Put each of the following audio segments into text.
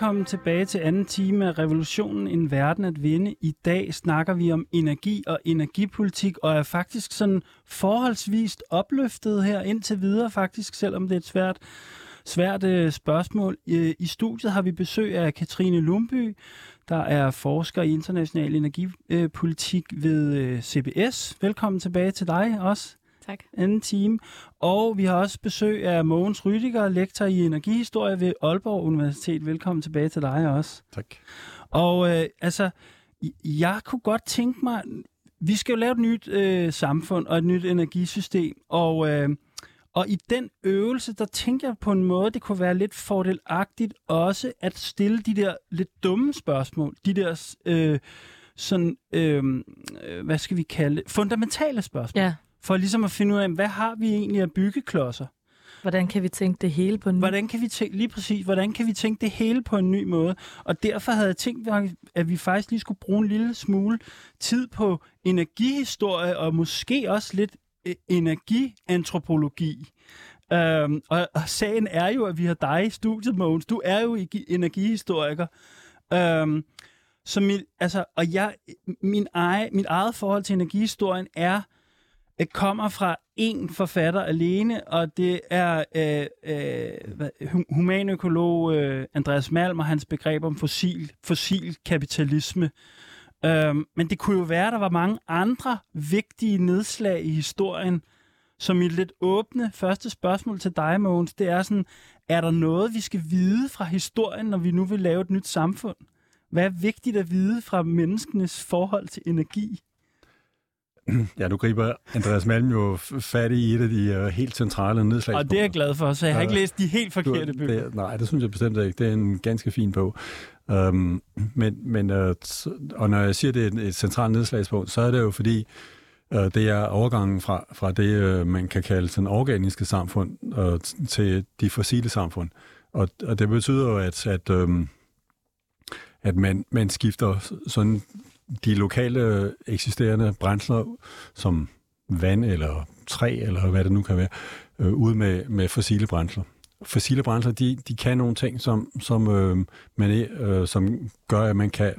velkommen tilbage til anden time af Revolutionen En Verden at Vinde. I dag snakker vi om energi og energipolitik, og er faktisk sådan forholdsvist opløftet her indtil videre faktisk, selvom det er et svært, svært øh, spørgsmål. I, I studiet har vi besøg af Katrine Lumby, der er forsker i international energipolitik øh, ved øh, CBS. Velkommen tilbage til dig også. Tak. Anden time. Og vi har også besøg af Mogens Rydiger, lektor i energihistorie ved Aalborg Universitet. Velkommen tilbage til dig også. Tak. Og øh, altså, jeg kunne godt tænke mig, vi skal jo lave et nyt øh, samfund og et nyt energisystem, og, øh, og i den øvelse, der tænker jeg på en måde, det kunne være lidt fordelagtigt også at stille de der lidt dumme spørgsmål, de der øh, sådan, øh, hvad skal vi kalde det, fundamentale spørgsmål. Ja. For ligesom at finde ud af, hvad har vi egentlig af byggeklodser? Hvordan kan vi tænke det hele på en ny Hvordan kan vi tænke, lige præcis, hvordan kan vi tænke det hele på en ny måde? Og derfor havde jeg tænkt, at vi faktisk lige skulle bruge en lille smule tid på energihistorie, og måske også lidt øh, energiantropologi. Øhm, og, og sagen er jo, at vi har dig i studiet, Mogens. Du er jo energihistoriker. Øhm, så min, altså, og jeg, min ege, mit eget forhold til energihistorien er, kommer fra en forfatter alene, og det er øh, øh, humanøkolog øh, Andreas Malm og hans begreb om fossil, fossil kapitalisme. Um, men det kunne jo være, at der var mange andre vigtige nedslag i historien, som mit lidt åbne første spørgsmål til dig, Mogens, det er sådan, er der noget, vi skal vide fra historien, når vi nu vil lave et nyt samfund? Hvad er vigtigt at vide fra menneskenes forhold til energi? Ja, nu griber Andreas Malm jo fat i et af de uh, helt centrale nedslagspunkter. Og det er jeg glad for, så jeg har ikke læst de helt forkerte bøger. Det, nej, det synes jeg bestemt ikke. Det er en ganske fin bog. Um, men, men, uh, og når jeg siger, det er et, et centralt nedslagspunkt, så er det jo fordi, uh, det er overgangen fra, fra det, uh, man kan kalde sådan organiske samfund, uh, til de fossile samfund. Og, og det betyder jo, at, at, um, at man, man skifter sådan de lokale eksisterende brændsler, som vand eller træ, eller hvad det nu kan være, øh, ud med, med fossile brændsler. Fossile brændsler, de, de kan nogle ting, som, som, øh, man, øh, som gør, at man kan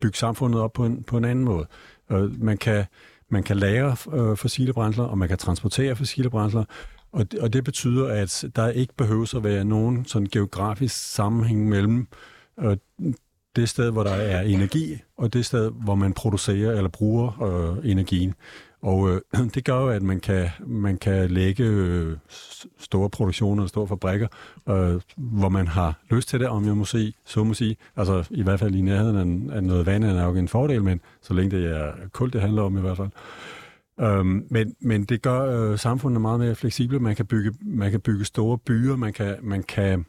bygge samfundet op på en, på en anden måde. Øh, man, kan, man kan lære øh, fossile brændsler, og man kan transportere fossile brændsler, og det, og det betyder, at der ikke behøves at være nogen sådan geografisk sammenhæng mellem øh, det sted, hvor der er energi, og det sted, hvor man producerer eller bruger øh, energien. Og øh, det gør jo, at man kan, man kan lægge øh, store produktioner og store fabrikker, øh, hvor man har lyst til det, om jeg må sige, så må sige. Altså i hvert fald i nærheden af, af noget vand er nok en fordel, men så længe det er kul, det handler om i hvert fald. Øhm, men, men det gør øh, samfundet meget mere fleksibelt. Man kan bygge, man kan bygge store byer, man kan, man kan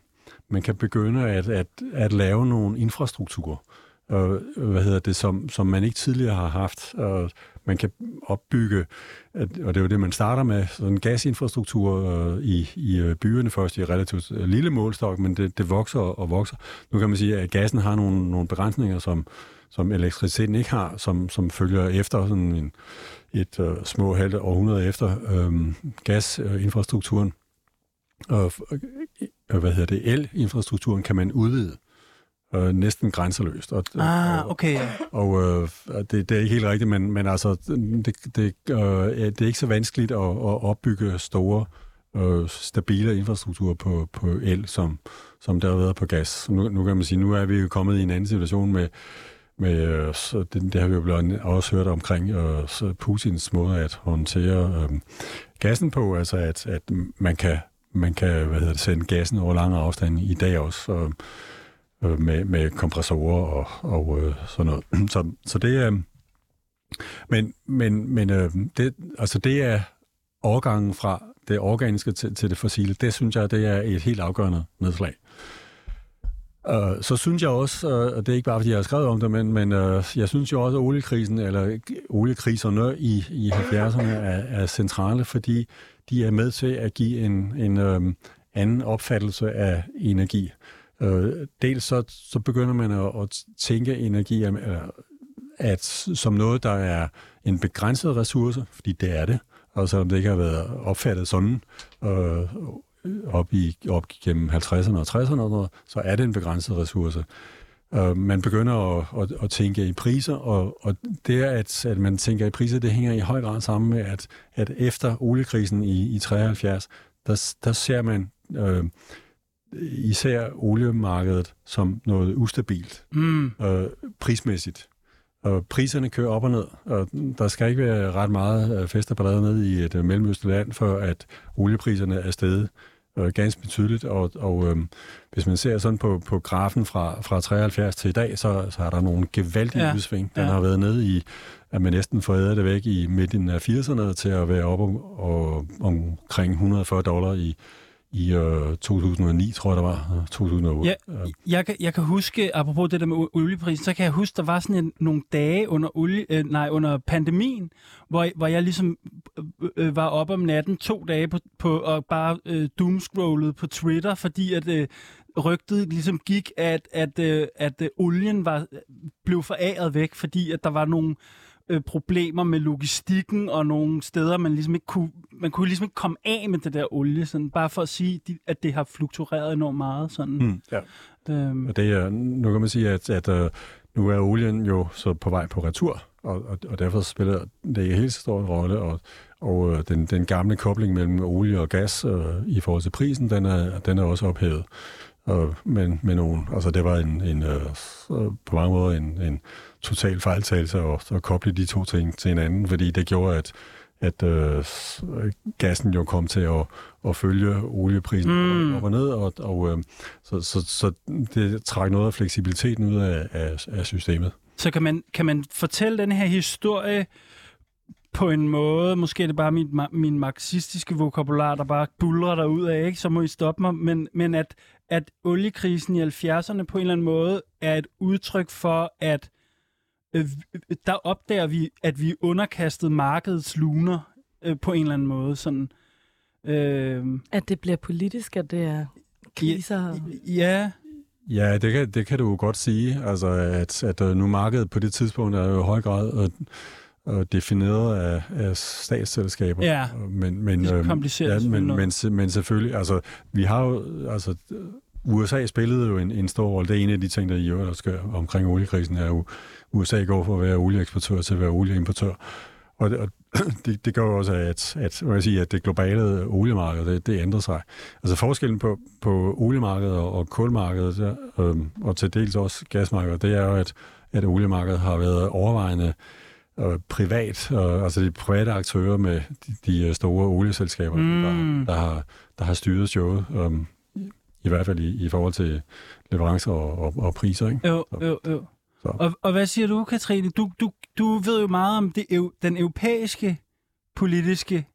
man kan begynde at, at, at lave nogle infrastrukturer, øh, hvad hedder det, som, som man ikke tidligere har haft. Og man kan opbygge, og det er jo det, man starter med, sådan en gasinfrastruktur øh, i, i øh, byerne først i relativt øh, lille målstok, men det, det vokser og vokser. Nu kan man sige, at gassen har nogle, nogle begrænsninger, som, som elektriciteten ikke har, som, som følger efter sådan en, et øh, små halvt århundrede efter øh, gasinfrastrukturen. Og Øh, hvad hedder det, elinfrastrukturen kan man udvide øh, næsten grænseløst. Og, ah, okay. Og, og øh, det, det er ikke helt rigtigt, men, men altså, det, det, øh, det er ikke så vanskeligt at, at opbygge store, øh, stabile infrastrukturer på, på el, som, som der har været på gas. Nu, nu kan man sige, nu er vi jo kommet i en anden situation med, med øh, så det, det har vi jo blevet også hørt omkring, øh, Putins måde at håndtere øh, gassen på, altså at, at man kan man kan hvad hedder det, sende gassen over lange afstande i dag også, og, øh, med, med kompressorer og, og øh, sådan noget. Så, så det er... Men, men, men øh, det, altså det er overgangen fra det organiske til, til det fossile. Det synes jeg, det er et helt afgørende nedslag. Øh, så synes jeg også, og det er ikke bare, fordi jeg har skrevet om det, men, men øh, jeg synes jo også, at oliekrisen, eller oliekriserne i, i 70'erne er, er centrale, fordi de er med til at give en, en øhm, anden opfattelse af energi. Øh, dels så, så begynder man at, at tænke energi eller, at, som noget, der er en begrænset ressource, fordi det er det, og selvom det ikke har været opfattet sådan øh, op, i, op gennem 50'erne og 60'erne, og noget, så er det en begrænset ressource. Uh, man begynder at, at, at tænke i priser, og, og det, at, at man tænker i priser, det hænger i høj grad sammen med, at, at efter oliekrisen i, i 73, der, der ser man uh, især oliemarkedet som noget ustabilt, Mm. uh, prismæssigt. Og priserne kører op og ned, og der skal ikke være ret meget øh, fest og ballade ned i et uh, mellemøstligt land, for at oliepriserne er steget uh, ganske betydeligt. Og, og um, hvis man ser sådan på, på grafen fra, fra 73 til i dag, så, så er der nogle gevaldige Ja. udsving. Den Ja. har været nede i, at man næsten foræder det væk i midten af 80'erne til at være oppe om, og, omkring 140 dollar i, i øh, 2009, tror jeg, der var. 2008. Ja, jeg, kan, jeg kan huske, apropos det der med olieprisen, så kan jeg huske, der var sådan en, nogle dage under, olie, øh, nej, under pandemien, hvor, hvor jeg ligesom øh, øh, var op om natten to dage på, på og bare øh, doomscrollede på Twitter, fordi at øh, rygtet ligesom gik, at, at, øh, at øh, olien var øh, blev foræret væk, fordi at der var nogle øh, problemer med logistikken og nogle steder, man ligesom ikke kunne, man kunne ligesom ikke komme af med det der olie, sådan, bare for at sige, de- at det har fluktueret enormt meget. Sådan. Hmm, ja. Øhm, Og det er, nu kan man sige, at, at uh, nu er olien jo så på vej på retur, og, og, og derfor spiller det ikke helt så stor en rolle, og, og uh, den, den gamle kobling mellem olie og gas uh, i forhold til prisen, den er, den er også ophævet. Og, men, men nogen, altså det var en, en uh, på mange måder en, en total fejltagelse at, at koble de to ting til hinanden, fordi det gjorde, at at øh, gassen jo kom til at, at følge olieprisen Mm. op og ned, og, og øh, så, så, så det trækker noget af fleksibiliteten ud af, af, af systemet. så kan man, kan man fortælle den her historie på en måde, måske er det bare min, min marxistiske vokabular, der bare bulrer der ud af, ikke? så må I stoppe mig, men, men at, at oliekrisen i 70'erne på en eller anden måde er et udtryk for, at øh, der opdager vi, at vi er underkastet markedets luner øh, på en eller anden måde. Sådan, øh, At det bliver politisk, at det er kriser. ja, Ja, det kan, det kan du jo godt sige, altså at, at øh, nu markedet på det tidspunkt er jo i høj grad øh, øh, defineret af, af statsselskaber. Ja. men, men, Det er øh, kompliceret ja, men, men, men selvfølgelig, altså vi har jo, altså USA spillede jo en, en stor rolle. Det er en af de ting, der i øvrigt sker omkring oliekrisen, er jo, USA går fra at være olieeksportør til at være olieimportør. Og det, og det, det gør jo også, at, at, jeg sige, at det globale oliemarked, det, det ændrer sig. Altså forskellen på, på oliemarkedet og, og kulmarkedet, der, øhm, og til dels også gasmarkedet, det er jo, at, at oliemarkedet har været overvejende øh, privat, øh, altså de private aktører med de, de store olieselskaber, Mm. der, der, har, der har styret showet, øhm, i hvert fald i, i forhold til leverancer og, og, og priser. Ikke? Jo, jo, jo. Så. Og, og hvad siger du, Katrine? Du, du, du ved jo meget om det, den europæiske politiske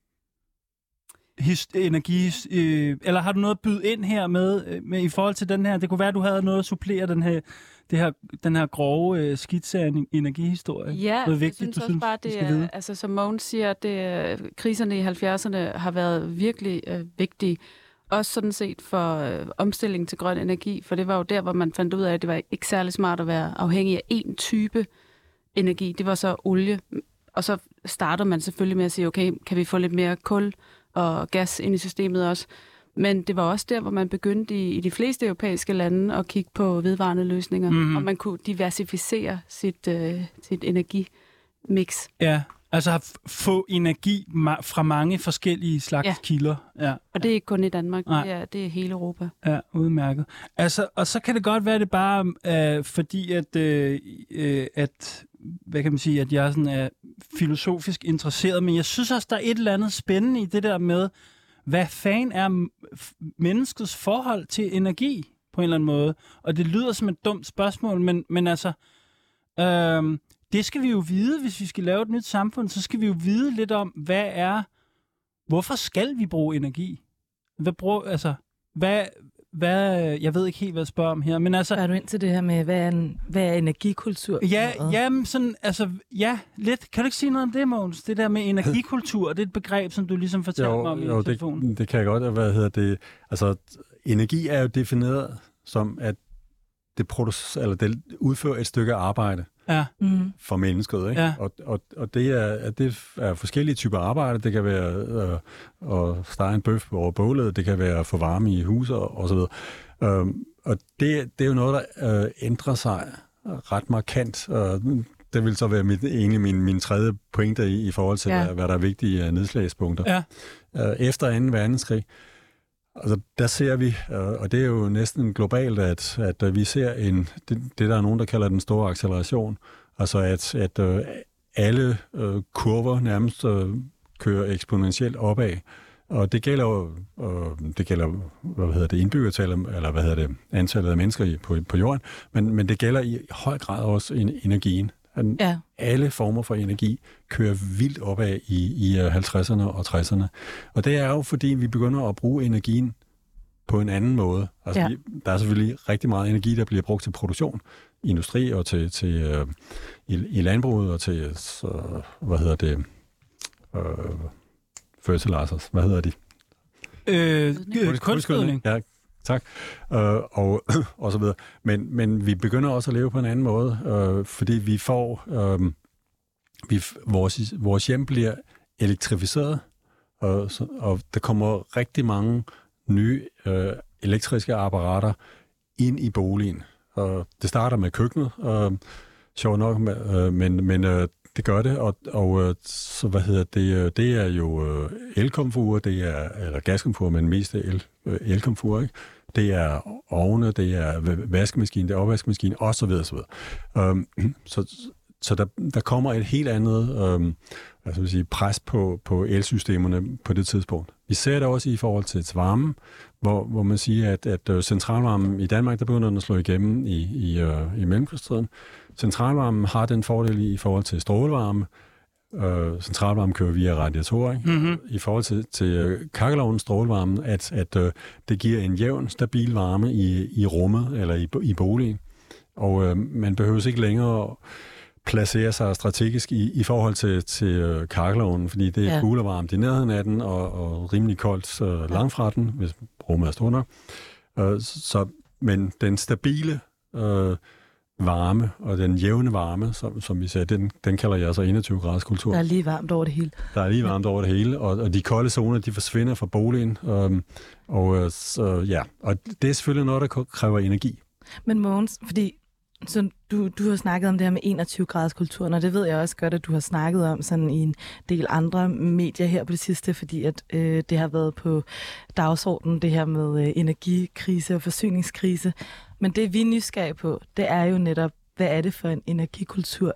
his, energi... Øh, eller har du noget at byde ind her med, øh, med i forhold til den her? Det kunne være, at du havde noget at supplere den her, det her, den her grove øh, skitse af en energihistorie. Ja, Noget vigtigt, jeg synes du også synes, bare, det er, altså som Mogens siger, det, er- kriserne i 70'erne har været virkelig øh, vigtige. Også sådan set for øh, omstilling til grøn energi, for det var jo der, hvor man fandt ud af, at det var ikke særlig smart at være afhængig af én type energi. Det var så olie. Og så starter man selvfølgelig med at sige, okay, kan vi få lidt mere kul og gas ind i systemet også? Men det var også der, hvor man begyndte i, i de fleste europæiske lande at kigge på vedvarende løsninger, mm-hmm. og man kunne diversificere sit, øh, sit energimix. Ja, altså få energi ma- fra mange forskellige slags Ja. kilder. Ja. Og det er ikke kun i Danmark, Nej. det er, det er hele Europa. Ja, udmærket. Altså, og så kan det godt være, det bare øh, fordi, at, øh, øh, at, hvad kan man sige, at jeg sådan er filosofisk interesseret, men jeg synes også, der er et eller andet spændende i det der med, hvad fanden er menneskets forhold til energi på en eller anden måde? Og det lyder som et dumt spørgsmål, men, men altså, øh, det skal vi jo vide, hvis vi skal lave et nyt samfund, så skal vi jo vide lidt om, hvad er, hvorfor skal vi bruge energi? Hvad bruger, altså, hvad, hvad, jeg ved ikke helt, hvad jeg spørger om her, men altså, Så er du ind til det her med, hvad er, en, hvad er energikultur? ja, jamen sådan, altså, ja, lidt. Kan du ikke sige noget om det, Mogens? Det der med energikultur, det er et begreb, som du ligesom fortalte mig om i jo telefonen. det, det kan jeg godt. Hvad hedder det? Altså, energi er jo defineret som, at det, producerer, eller det udfører et stykke arbejde. Ja. mm. for mennesket. Ikke? Ja. Og, og, og det, er, det er forskellige typer arbejde. Det kan være øh, at stege en bøf over bålet, det kan være at få varme i huset og så videre. Øhm, og det, det er jo noget, der øh, ændrer sig ret markant. Og det vil så være mit, egentlig min, min tredje pointe i, i forhold til, ja. hvad, hvad der er vigtige uh, nedslagspunkter. Ja. Uh, efter 2. verdenskrig, altså, der ser vi, øh, og det er jo næsten globalt, at, at øh, vi ser en, det, det, der er nogen, der kalder den store acceleration. Altså at, at øh, alle kurver nærmest kører eksponentielt opad. Og det gælder jo, øh, det gælder, hvad hedder det, indbyggertal, eller hvad hedder det, antallet af mennesker på, på jorden, men, men det gælder i høj grad også energien. Ja. Alle former for energi kører vildt opad i, i 50'erne og 60'erne. Og det er jo, fordi vi begynder at bruge energien på en anden måde. Altså, ja. vi, der er selvfølgelig rigtig meget energi, der bliver brugt til produktion, industri og til, til øh, i, i landbruget og til, så, hvad hedder det, øh, fertilizers, hvad hedder de? Øh, kunstgødning. Ja, tak. Øh, og, og så videre. Men, men vi begynder også at leve på en anden måde, øh, fordi vi får, øh, vi, vores, vores hjem bliver elektrificeret, øh, og, og der kommer rigtig mange nye øh, elektriske apparater ind i boligen. Og det starter med køkkenet, øh, sjovt nok, øh, men, men øh, det gør det, og, og øh, så hvad hedder det, øh, det er jo øh, elkomfur, det er, eller gaskomfur, men mest el, elkomfur, ikke? Det er ovne, det er vaskemaskine, det er opvaskemaskine, og så videre, så videre. Øhm, så, så der, der kommer et helt andet øhm, hvad skal sige, pres på, på elsystemerne på det tidspunkt. Vi ser det også i forhold til varmen, hvor, hvor man siger, at, at centralvarmen i Danmark, der begynder den at slå igennem i, i, uh, i mellemkrigstiden. Centralvarmen har den fordel i forhold til strålevarme. Øh, centralvarme kører via radiatorer. Ikke? Mm-hmm. I forhold til, til uh, kakkelovens strålevarme, at, at uh, det giver en jævn, stabil varme i, i rummet eller i, i boligen. Og uh, man behøver ikke længere placere sig strategisk i, i forhold til, til uh, kakkeloven, fordi det er ja. cool og varmt i nærheden af den, og, og rimelig koldt uh, langt fra den, hvis rummet er stort nok. Uh, så, men den stabile uh, varme, og den jævne varme, som, som vi sagde, den, den kalder jeg så 21 graders kultur. Der er lige varmt over det hele. Der er lige varmt over det hele, og, og de kolde zoner, de forsvinder fra boligen, um, og øh, så, ja, og det er selvfølgelig noget, der kræver energi. Men Mogens, fordi så du, du har snakket om det her med 21 graders kulturen, og det ved jeg også godt, at du har snakket om sådan i en del andre medier her på det sidste, fordi at øh, det har været på dagsordenen, det her med øh, energikrise og forsyningskrise. Men det vi er nysgerrige på, det er jo netop, hvad er det for en energikultur,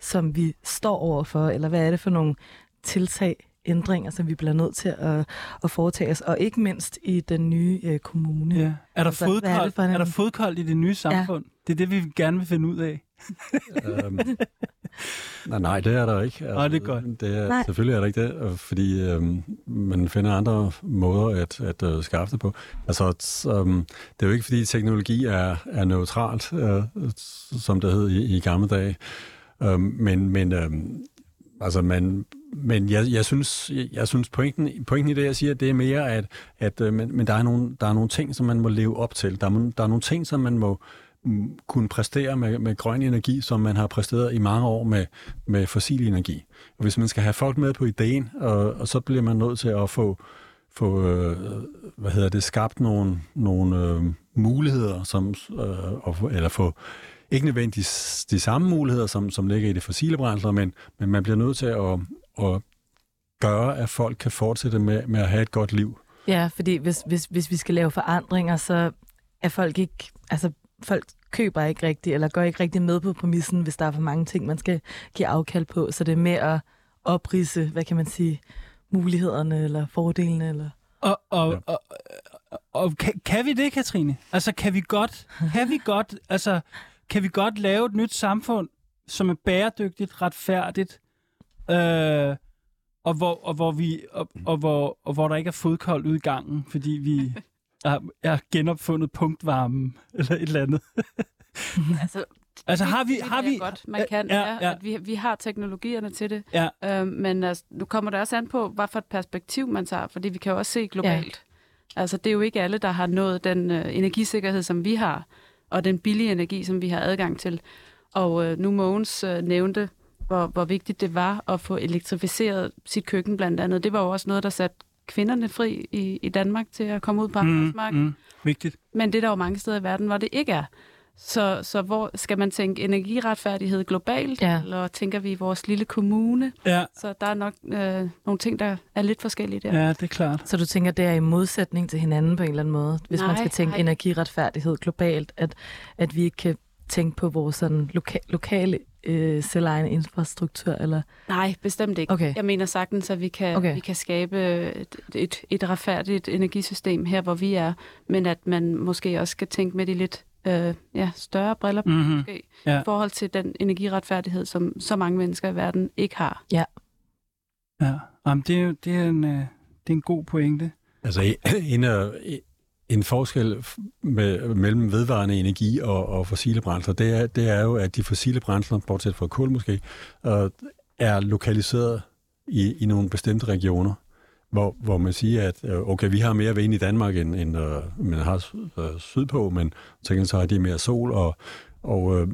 som vi står overfor, eller hvad er det for nogle tiltag, ændringer, som vi bliver nødt til at, at foretage os, og ikke mindst i den nye øh, kommune. Ja. Er, der altså, fodkoldt, er, en... er der fodkoldt i det nye samfund? Ja. Det er det, vi gerne vil finde ud af. øhm, nej, nej, det er der ikke. Nej, det er godt. Det er, selvfølgelig er der ikke det, fordi øhm, man finder andre måder at, at uh, skaffe det på. Altså, øhm, det er jo ikke, fordi teknologi er, er neutralt, øh, som det hed i, i gamle dage. Øhm, men men øhm, altså, man, men jeg, jeg synes, jeg, jeg synes pointen, pointen i det, jeg siger, det er mere, at, at øh, men, men der, er nogle, der er nogle ting, som man må leve op til. Der er, der er nogle ting, som man må kunne præstere med, med grøn energi, som man har præsteret i mange år med, med fossil energi. Og hvis man skal have folk med på ideen, og, og så bliver man nødt til at få, få øh, hvad hedder det, skabt nogle, nogle øh, muligheder, som, øh, eller få ikke nødvendigvis de samme muligheder, som, som ligger i det fossile brændsler, men, men man bliver nødt til at, at gøre, at folk kan fortsætte med, med at have et godt liv. Ja, fordi hvis, hvis, hvis vi skal lave forandringer, så er folk ikke, altså folk køber ikke rigtigt, eller går ikke rigtig med på præmissen, hvis der er for mange ting, man skal give afkald på. Så det er med at oprise, hvad kan man sige, mulighederne eller fordelene. Eller... Og, og, ja. og, og, og kan, kan vi det, Katrine? Altså, kan vi godt, kan vi godt, altså, kan vi godt lave et nyt samfund, som er bæredygtigt, retfærdigt, øh, og, hvor, og, hvor vi, og, og, hvor, og hvor der ikke er fodkoldt ud i gangen, fordi vi har, har genopfundet punktvarmen, eller et eller andet. altså, Altså har vi... Har vi godt, man kan. Ja, ja, ja. At vi, vi har teknologierne til det. Ja. Øhm, men altså, nu kommer det også an på, hvad for et perspektiv man tager, fordi vi kan jo også se globalt. Ja. Altså, det er jo ikke alle, der har nået den øh, energisikkerhed, som vi har, og den billige energi, som vi har adgang til. Og øh, nu Mogens øh, nævnte, hvor, hvor vigtigt det var at få elektrificeret sit køkken blandt andet. Det var jo også noget, der satte kvinderne fri i, i Danmark til at komme ud på Mm, arbejdsmarkedet. mm, vigtigt. Men det er der jo mange steder i verden, hvor det ikke er. Så, så hvor skal man tænke energiretfærdighed globalt, Ja. eller tænker vi i vores lille kommune? Ja, Så der er nok øh, nogle ting, der er lidt forskellige der. ja, det er klart. Så du tænker, det er i modsætning til hinanden på en eller anden måde, hvis man Nej, skal tænke nej. energiretfærdighed globalt, at, at vi ikke kan tænke på vores sådan loka- lokale øh, selvejende infrastruktur, eller... Nej, bestemt ikke. Okay. Jeg mener sagtens, at vi kan, Okay. vi kan skabe et, et, et retfærdigt energisystem her, hvor vi er, men at man måske også skal tænke med de lidt øh, ja, større briller på, Mm-hmm. måske, Ja. i forhold til den energiretfærdighed, som så mange mennesker i verden ikke har. Ja, Jamen, det, er, jo- det, er en, øh, det er en god pointe. Altså en, øh, en forskel med, mellem vedvarende energi og, og fossile brændsler, det er, det er jo, at de fossile brændsler, bortset fra kul måske, øh, er lokaliseret i, i nogle bestemte regioner, hvor, hvor man siger, at øh, okay, vi har mere vind i Danmark, end, end øh, man har øh, sydpå, men til gengæld så har de mere sol, og, og, øh,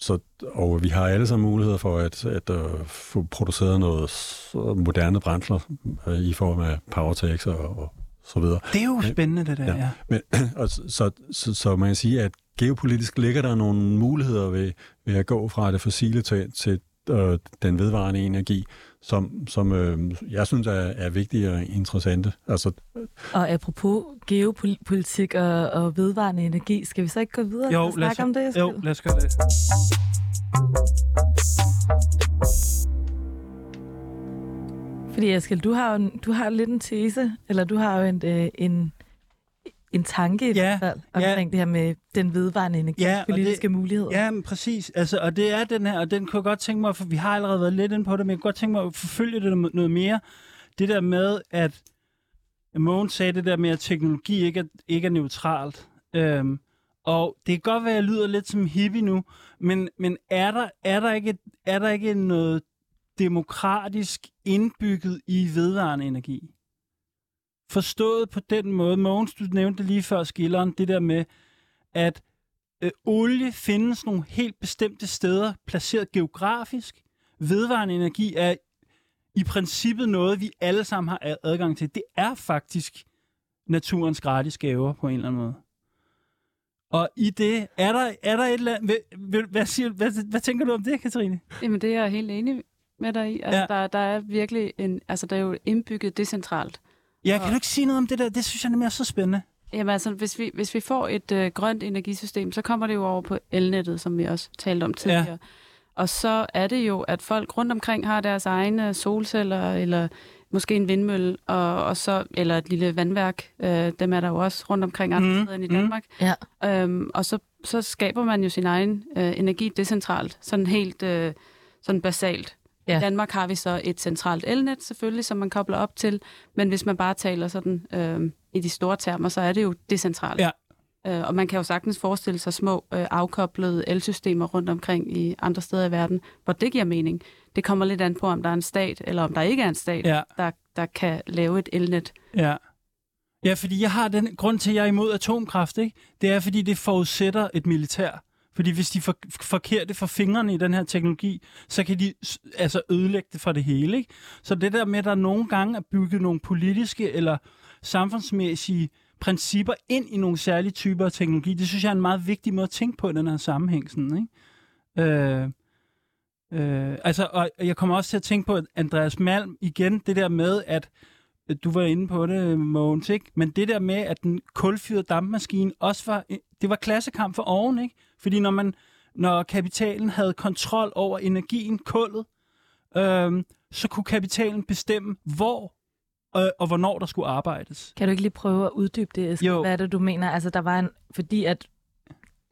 så, og vi har alle sammen muligheder for at, at øh, få produceret noget moderne brændsler øh, i form af power og, og så videre. Det er jo spændende, det der, Ja. ja. Men, og så, så, så, så man kan sige, at geopolitisk ligger der nogle muligheder ved, ved at gå fra det fossile til, til øh, den vedvarende energi, som, som øh, jeg synes er, er vigtige og interessante. Altså, Og apropos geopolitik og, og vedvarende energi, skal vi så ikke gå videre Jo, og lad os, snakke om det? jo, Eskild? lad os gøre det. Fordi Eskild, du har jo en, du har lidt en tese, eller du har jo en, øh, en, en tanke i Ja, hvert fald, omkring det her med den vedvarende energi, Ja, politiske det- muligheder. Ja, men præcis. Altså, og det er den her, og den kunne jeg godt tænke mig, for vi har allerede været lidt inde på det, men jeg kunne godt tænke mig at forfølge det noget mere. Det der med, at Mogens sagde det der med, at teknologi ikke er, ikke er neutralt. Øhm, og det kan godt være, at jeg lyder lidt som hippie nu, men, men er, der, er, der ikke, er der ikke noget demokratisk indbygget i vedvarende energi? Forstået på den måde, Mogens, du nævnte lige før skilleren, det der med, at øh, olie findes nogle helt bestemte steder, placeret geografisk. Vedvarende energi er i princippet noget, vi alle sammen har adgang til. Det er faktisk naturens gratis gaver på en eller anden måde. Og i det, er der, er der et eller andet... Hvad, hvad, hvad, siger, hvad, hvad tænker du om det, Katrine? Jamen, det er jeg helt enig med dig i. Altså, Ja. der, der er virkelig en, altså, der er jo indbygget decentralt. Ja, kan du ikke sige noget om det der? Det synes jeg nemlig er så spændende. Jamen altså, hvis vi, hvis vi får et øh, grønt energisystem, så kommer det jo over på elnettet, som vi også talte om tidligere. Ja. Og så er det jo, at folk rundt omkring har deres egne solceller, eller måske en vindmølle, og, og så, eller et lille vandværk. Øh, dem er der jo også rundt omkring andre mm, steder end i mhm. Danmark. Ja. Øhm, og så, så skaber man jo sin egen øh, energi decentralt, sådan helt øh, sådan basalt. Ja. I Danmark har vi så et centralt elnet selvfølgelig, som man kobler op til, men hvis man bare taler sådan øh, i de store termer, så er det jo decentralt. Ja. Øh, og man kan jo sagtens forestille sig små øh, afkoblede elsystemer rundt omkring i andre steder i verden, hvor det giver mening. Det kommer lidt an på, om der er en stat, eller om der ikke er en stat, Ja. der, der kan lave et elnet. Ja. Ja, fordi jeg har den grund til, at jeg er imod atomkraft, ikke? det er, fordi det forudsætter et militær. Fordi hvis de for, forkerte for fingrene i den her teknologi, så kan de altså ødelægge det for det hele. Ikke? Så det der med, at der nogle gange er bygget nogle politiske eller samfundsmæssige principper ind i nogle særlige typer af teknologi, det synes jeg er en meget vigtig måde at tænke på i den her sammenhæng. Sådan, ikke? Øh, øh, altså, og jeg kommer også til at tænke på, at Andreas Malm igen, det der med, at du var inde på det, Mogens, ikke? Men det der med, at den kulfyrede dampmaskine også var, det var klassekamp for oven, ikke? Fordi når man, når kapitalen havde kontrol over energien, kullet, øhm, så kunne kapitalen bestemme, hvor øh, og hvornår der skulle arbejdes. Kan du ikke lige prøve at uddybe det? Jo. Hvad er det, du mener? Altså, der var en, fordi at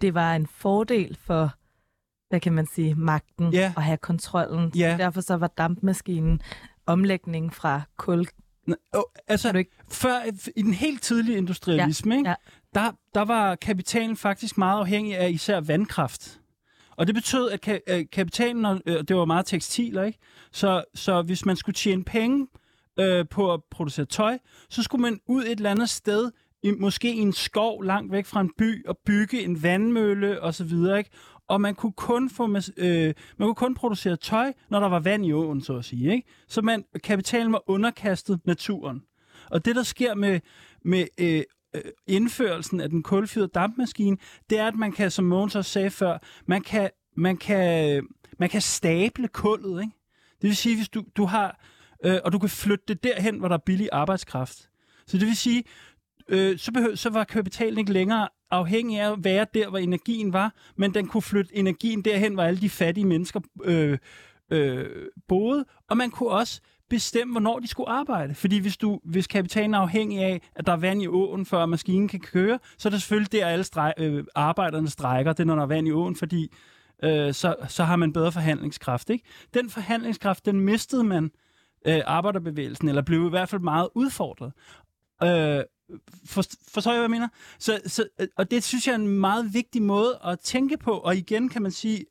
det var en fordel for, hvad kan man sige, magten Ja. at have kontrollen. Ja. Derfor så var dampmaskinen omlægning fra kul. Nå, altså, ikke- før, i den helt tidlige industrialisme, ikke? ja. Der, der var kapitalen faktisk meget afhængig af især vandkraft. Og det betød, at ka- kapitalen, og, øh, det var meget tekstiler, ikke? Så, så hvis man skulle tjene penge øh, på at producere tøj, så skulle man ud et eller andet sted, i, måske i en skov langt væk fra en by, og bygge en vandmølle og så videre, ikke? og man kunne kun få øh, man kunne kun producere tøj, når der var vand i åen, så at sige. Ikke? Så man, kapitalen var underkastet naturen. Og det, der sker med, med øh, øh, indførelsen af den kulfyrede dampmaskine, det er, at man kan, som Mogens også sagde før, man kan, man kan, man kan stable kullet. Ikke? Det vil sige, hvis du, du har, øh, og du kan flytte det derhen, hvor der er billig arbejdskraft. Så det vil sige, øh, så, behøv, så var kapitalen ikke længere afhængig af at være der, hvor energien var, men den kunne flytte energien derhen, hvor alle de fattige mennesker øh, øh, boede, og man kunne også bestemme, hvornår de skulle arbejde. Fordi hvis, du, hvis kapitalen er afhængig af, at der er vand i åen, før maskinen kan køre, så er det selvfølgelig der, alle streg, øh, arbejderne strækker. Det er, når der er vand i åen, fordi øh, så, så har man bedre forhandlingskraft. Ikke? Den forhandlingskraft, den mistede man øh, arbejderbevægelsen, eller blev i hvert fald meget udfordret. Øh, for, forstår jeg, hvad jeg mener? Så, så, og det synes jeg er en meget vigtig måde at tænke på, og igen kan man sige,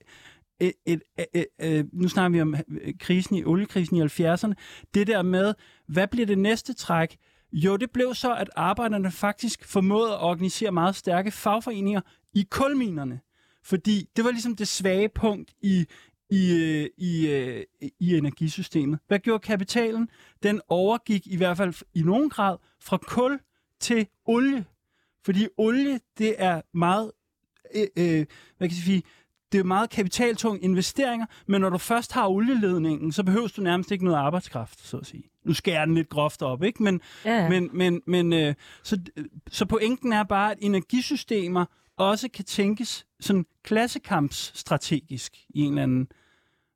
et, et, et, et, øh, nu snakker vi om øh, krisen i oliekrisen i 70'erne, det der med, hvad bliver det næste træk? Jo, det blev så, at arbejderne faktisk formåede at organisere meget stærke fagforeninger i kulminerne. Fordi det var ligesom det svage punkt i, i, øh, i, i energisystemet. Hvad gjorde kapitalen? Den overgik i hvert fald i nogen grad fra kul til olie. Fordi olie, det er meget, øh, øh, hvad kan jeg sige, det er meget kapitaltunge investeringer, men når du først har olieledningen, så behøver du nærmest ikke noget arbejdskraft, så at sige. Nu skærer den lidt groft op, ikke? Men, ja. men, men, men øh, så, så pointen er bare, at energisystemer også kan tænkes sådan klassekampsstrategisk i en eller anden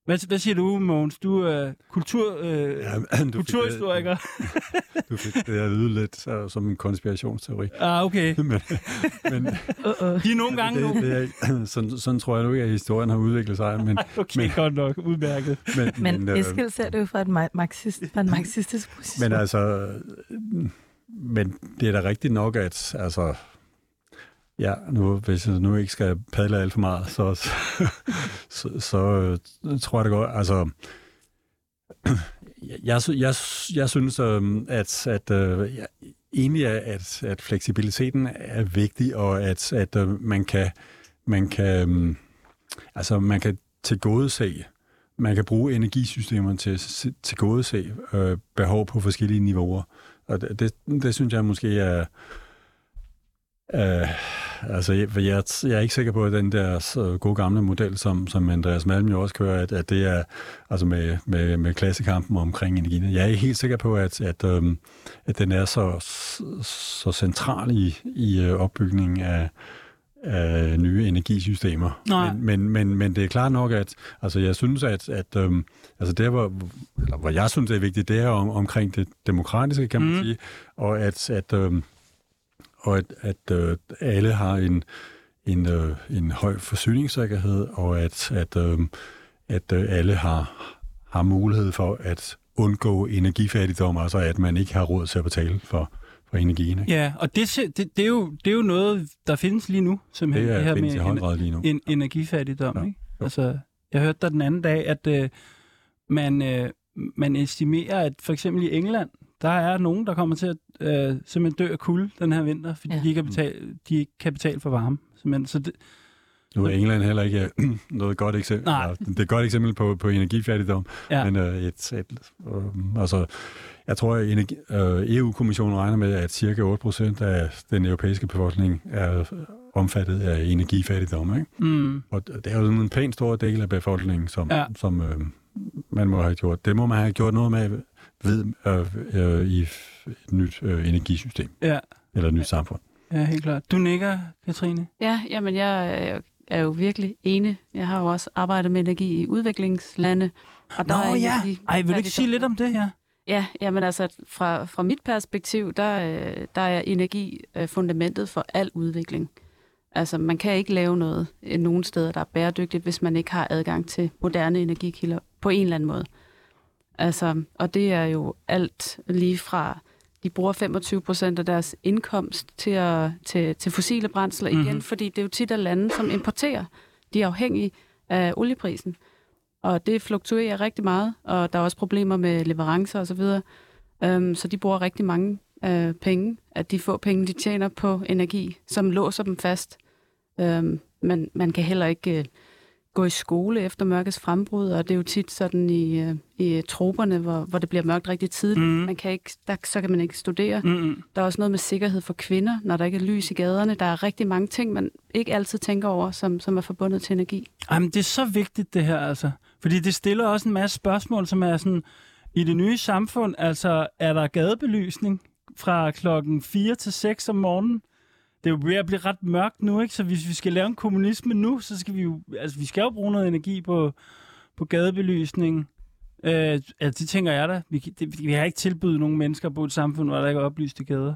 hvad, hvad siger du, Mogens? Du er kultur, uh, ja, du kulturhistoriker. Det, du fik det at lyde lidt uh, som en konspirationsteori. Ah, okay. men, men, uh-uh. De er nogle gange det, det er, sådan, sådan tror jeg nu ikke, at historien har udviklet sig. Men, okay, men, godt nok. Udmærket. Men, men, men Eskild ser det jo fra, et marxist, fra en marxistisk position. Men altså, men det er da rigtigt nok, at altså, Ja, nu, hvis jeg nu ikke skal padle alt for meget, så, så, så, så øh, tror jeg det går. Altså, jeg, jeg, jeg synes, øhm, at, at øh, jeg, egentlig er, at, at fleksibiliteten er vigtig, og at, at øh, man kan, man kan, øhm, altså man kan tilgodese, man kan bruge energisystemerne til at tilgodese øh, behov på forskellige niveauer. Og det, det, det synes jeg måske er, Uh, altså, jeg, jeg, jeg er ikke sikker på, at den der så gode gamle model, som, som Andreas Malm jo også kører, at, at det er altså med, med, med klassekampen omkring energien. Jeg er ikke helt sikker på, at, at, um, at den er så, så central i, i uh, opbygningen af, af nye energisystemer. Nej. Men, men, men, men det er klart nok, at altså, jeg synes, at, at um, altså der, hvor, eller, hvor jeg synes, det er vigtigt, det er om, omkring det demokratiske, kan man mm. sige, og at, at um, og at, at øh, alle har en, en, øh, en høj forsyningssikkerhed, og at, at, øh, at øh, alle har, har mulighed for at undgå energifattigdom, altså at man ikke har råd til at betale for, for energien. Ikke? Ja, og det, det, det, er jo, det er jo noget, der findes lige nu, simpelthen. Det, er, det her med en, lige nu. En, energifattigdom. Ja. Ikke? Altså, jeg hørte der den anden dag, at øh, man, øh, man estimerer, at for eksempel i England, der er nogen, der kommer til at øh, simpelthen dø af kulde den her vinter, fordi ja. de, ikke kan betale, de ikke kan betale for varme. Simpelthen. Så det, nu er England heller ikke noget godt eksempel. Nej. Det er et godt eksempel på, på energifattigdom. Ja. Men øh, et, et, øh, altså, jeg tror, at energi, øh, EU-kommissionen regner med, at cirka 8% af den europæiske befolkning er omfattet af energifattigdom. Ikke? Mm. Og det er jo en pænt stor del af befolkningen, som, ja. som øh, man må have gjort. Det må man have gjort noget med ved øh, øh, i et nyt øh, energisystem. Ja. Eller et nyt samfund. Ja, helt klart. Du nikker, Katrine? Ja, jamen jeg er jo virkelig enig. Jeg har jo også arbejdet med energi i udviklingslande. Og der Nå er ja, energi, Ej, vil du ikke sige lidt om det her? Ja, jamen altså fra, fra mit perspektiv, der, øh, der er energi øh, fundamentet for al udvikling. Altså man kan ikke lave noget nogen steder, der er bæredygtigt, hvis man ikke har adgang til moderne energikilder på en eller anden måde. Altså, og det er jo alt lige fra, de bruger 25 procent af deres indkomst til, at, til, til fossile brændsler mm-hmm. igen, fordi det er jo tit af lande, som importerer. De er afhængige af olieprisen. Og det fluktuerer rigtig meget, og der er også problemer med leverancer osv. Så, um, så de bruger rigtig mange uh, penge, at de få penge, de tjener på energi, som låser dem fast. Um, men man kan heller ikke... Uh, gå i skole efter mørkets frembrud, og det er jo tit sådan i, øh, i troberne, hvor, hvor det bliver mørkt rigtig tidligt. Mm. Man kan ikke, der, så kan man ikke studere. Mm-mm. Der er også noget med sikkerhed for kvinder, når der ikke er lys i gaderne. Der er rigtig mange ting, man ikke altid tænker over, som, som er forbundet til energi. Jamen, det er så vigtigt, det her, altså. Fordi det stiller også en masse spørgsmål, som er sådan, i det nye samfund, altså, er der gadebelysning fra klokken 4 til 6 om morgenen? Det er jo ved at blive ret mørkt nu, ikke? Så hvis vi skal lave en kommunisme nu, så skal vi jo, altså, vi skal jo bruge noget energi på, på gadebelysning. Øh, altså, det tænker jeg da. Vi, det, vi har ikke tilbydet nogen mennesker på et samfund, hvor der ikke er oplyste gader.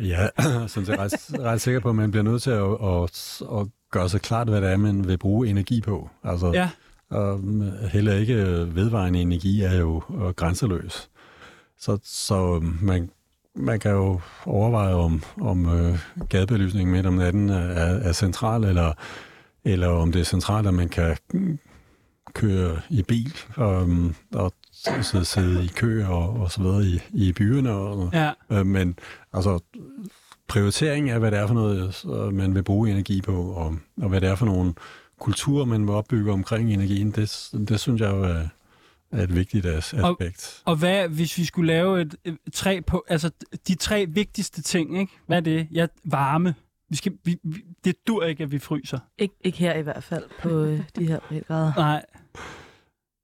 Ja, sådan set ret, ret sikker på, at man bliver nødt til at, at, at gøre sig klart, hvad det er, man vil bruge energi på. Altså, Ja. Og heller ikke vedvarende energi er jo øh, grænseløs. Så, så man, man kan jo overveje, om, om øh, gadebelysningen midt om natten er, er central, eller, eller om det er centralt, at man kan køre i bil og, og sidde, sidde i kø og, og så videre i, i byerne. Og, Ja. Øh, men altså, prioritering af, hvad det er for noget, øh, man vil bruge energi på, og, og hvad det er for nogle kulturer, man vil opbygge omkring energien, det, det synes jeg jo er, er et vigtigt as- aspekt. Og hvad, hvis vi skulle lave et, et tre på, altså de tre vigtigste ting, ikke? Hvad er det? Ja, varme. Vi skal, vi, vi, det dur ikke, at vi fryser. Ik- ikke her i hvert fald på øh, de her breddegrader. Nej,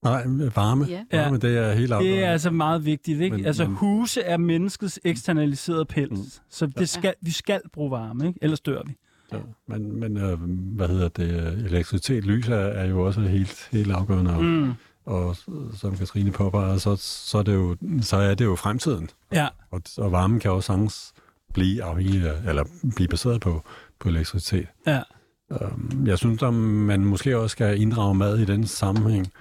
Nej, varme. Ja. Varme, det er helt det afgørende. er altså meget vigtigt, ikke? Men- altså huse er menneskets eksternaliserede pels, Mm. så det skal, vi skal bruge varme, ikke? Ellers dør vi. Ja, men, men øh, hvad hedder det? Elektricitet, lys er, er jo også helt, helt afgørende. Og, Mm. Og som Katrine påpeger, så, så, er det jo, så er det jo fremtiden. Ja, Og, og varmen kan også sagtens blive afhængig af, eller blive baseret på, på elektricitet. ja. Øhm, Jeg synes, at man måske også skal inddrage mad i den sammenhæng.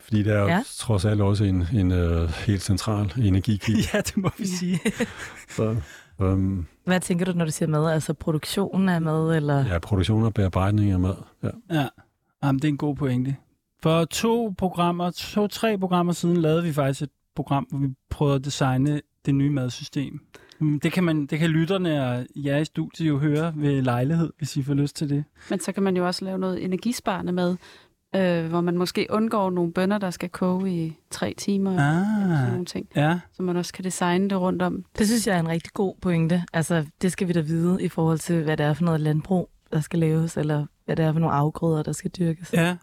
Fordi det er jo Ja. trods alt også en, en uh, helt central energikilde. ja, det må vi sige. Så, øhm, Hvad tænker du, når du siger mad? Altså produktionen af mad, eller? ja, produktion og bearbejdning af mad. Ja. Ja, Jamen, det er en god pointe. For to programmer, to-tre programmer siden lavede vi faktisk et program, hvor vi prøvede at designe det nye madsystem. Mm, Det kan, man, det kan lytterne og jer i studiet jo høre ved lejlighed, hvis I får lyst til det. Men så kan man jo også lave noget energisparende med, øh, hvor man måske undgår nogle bønner, der skal koge i tre timer. eller sådan Ah, nogle ting, ja. så man også kan designe det rundt om. Det synes jeg er en rigtig god pointe. Altså, det skal vi da vide i forhold til, hvad det er for noget landbrug, der skal laves, eller hvad det er for nogle afgrøder, der skal dyrkes. Ja.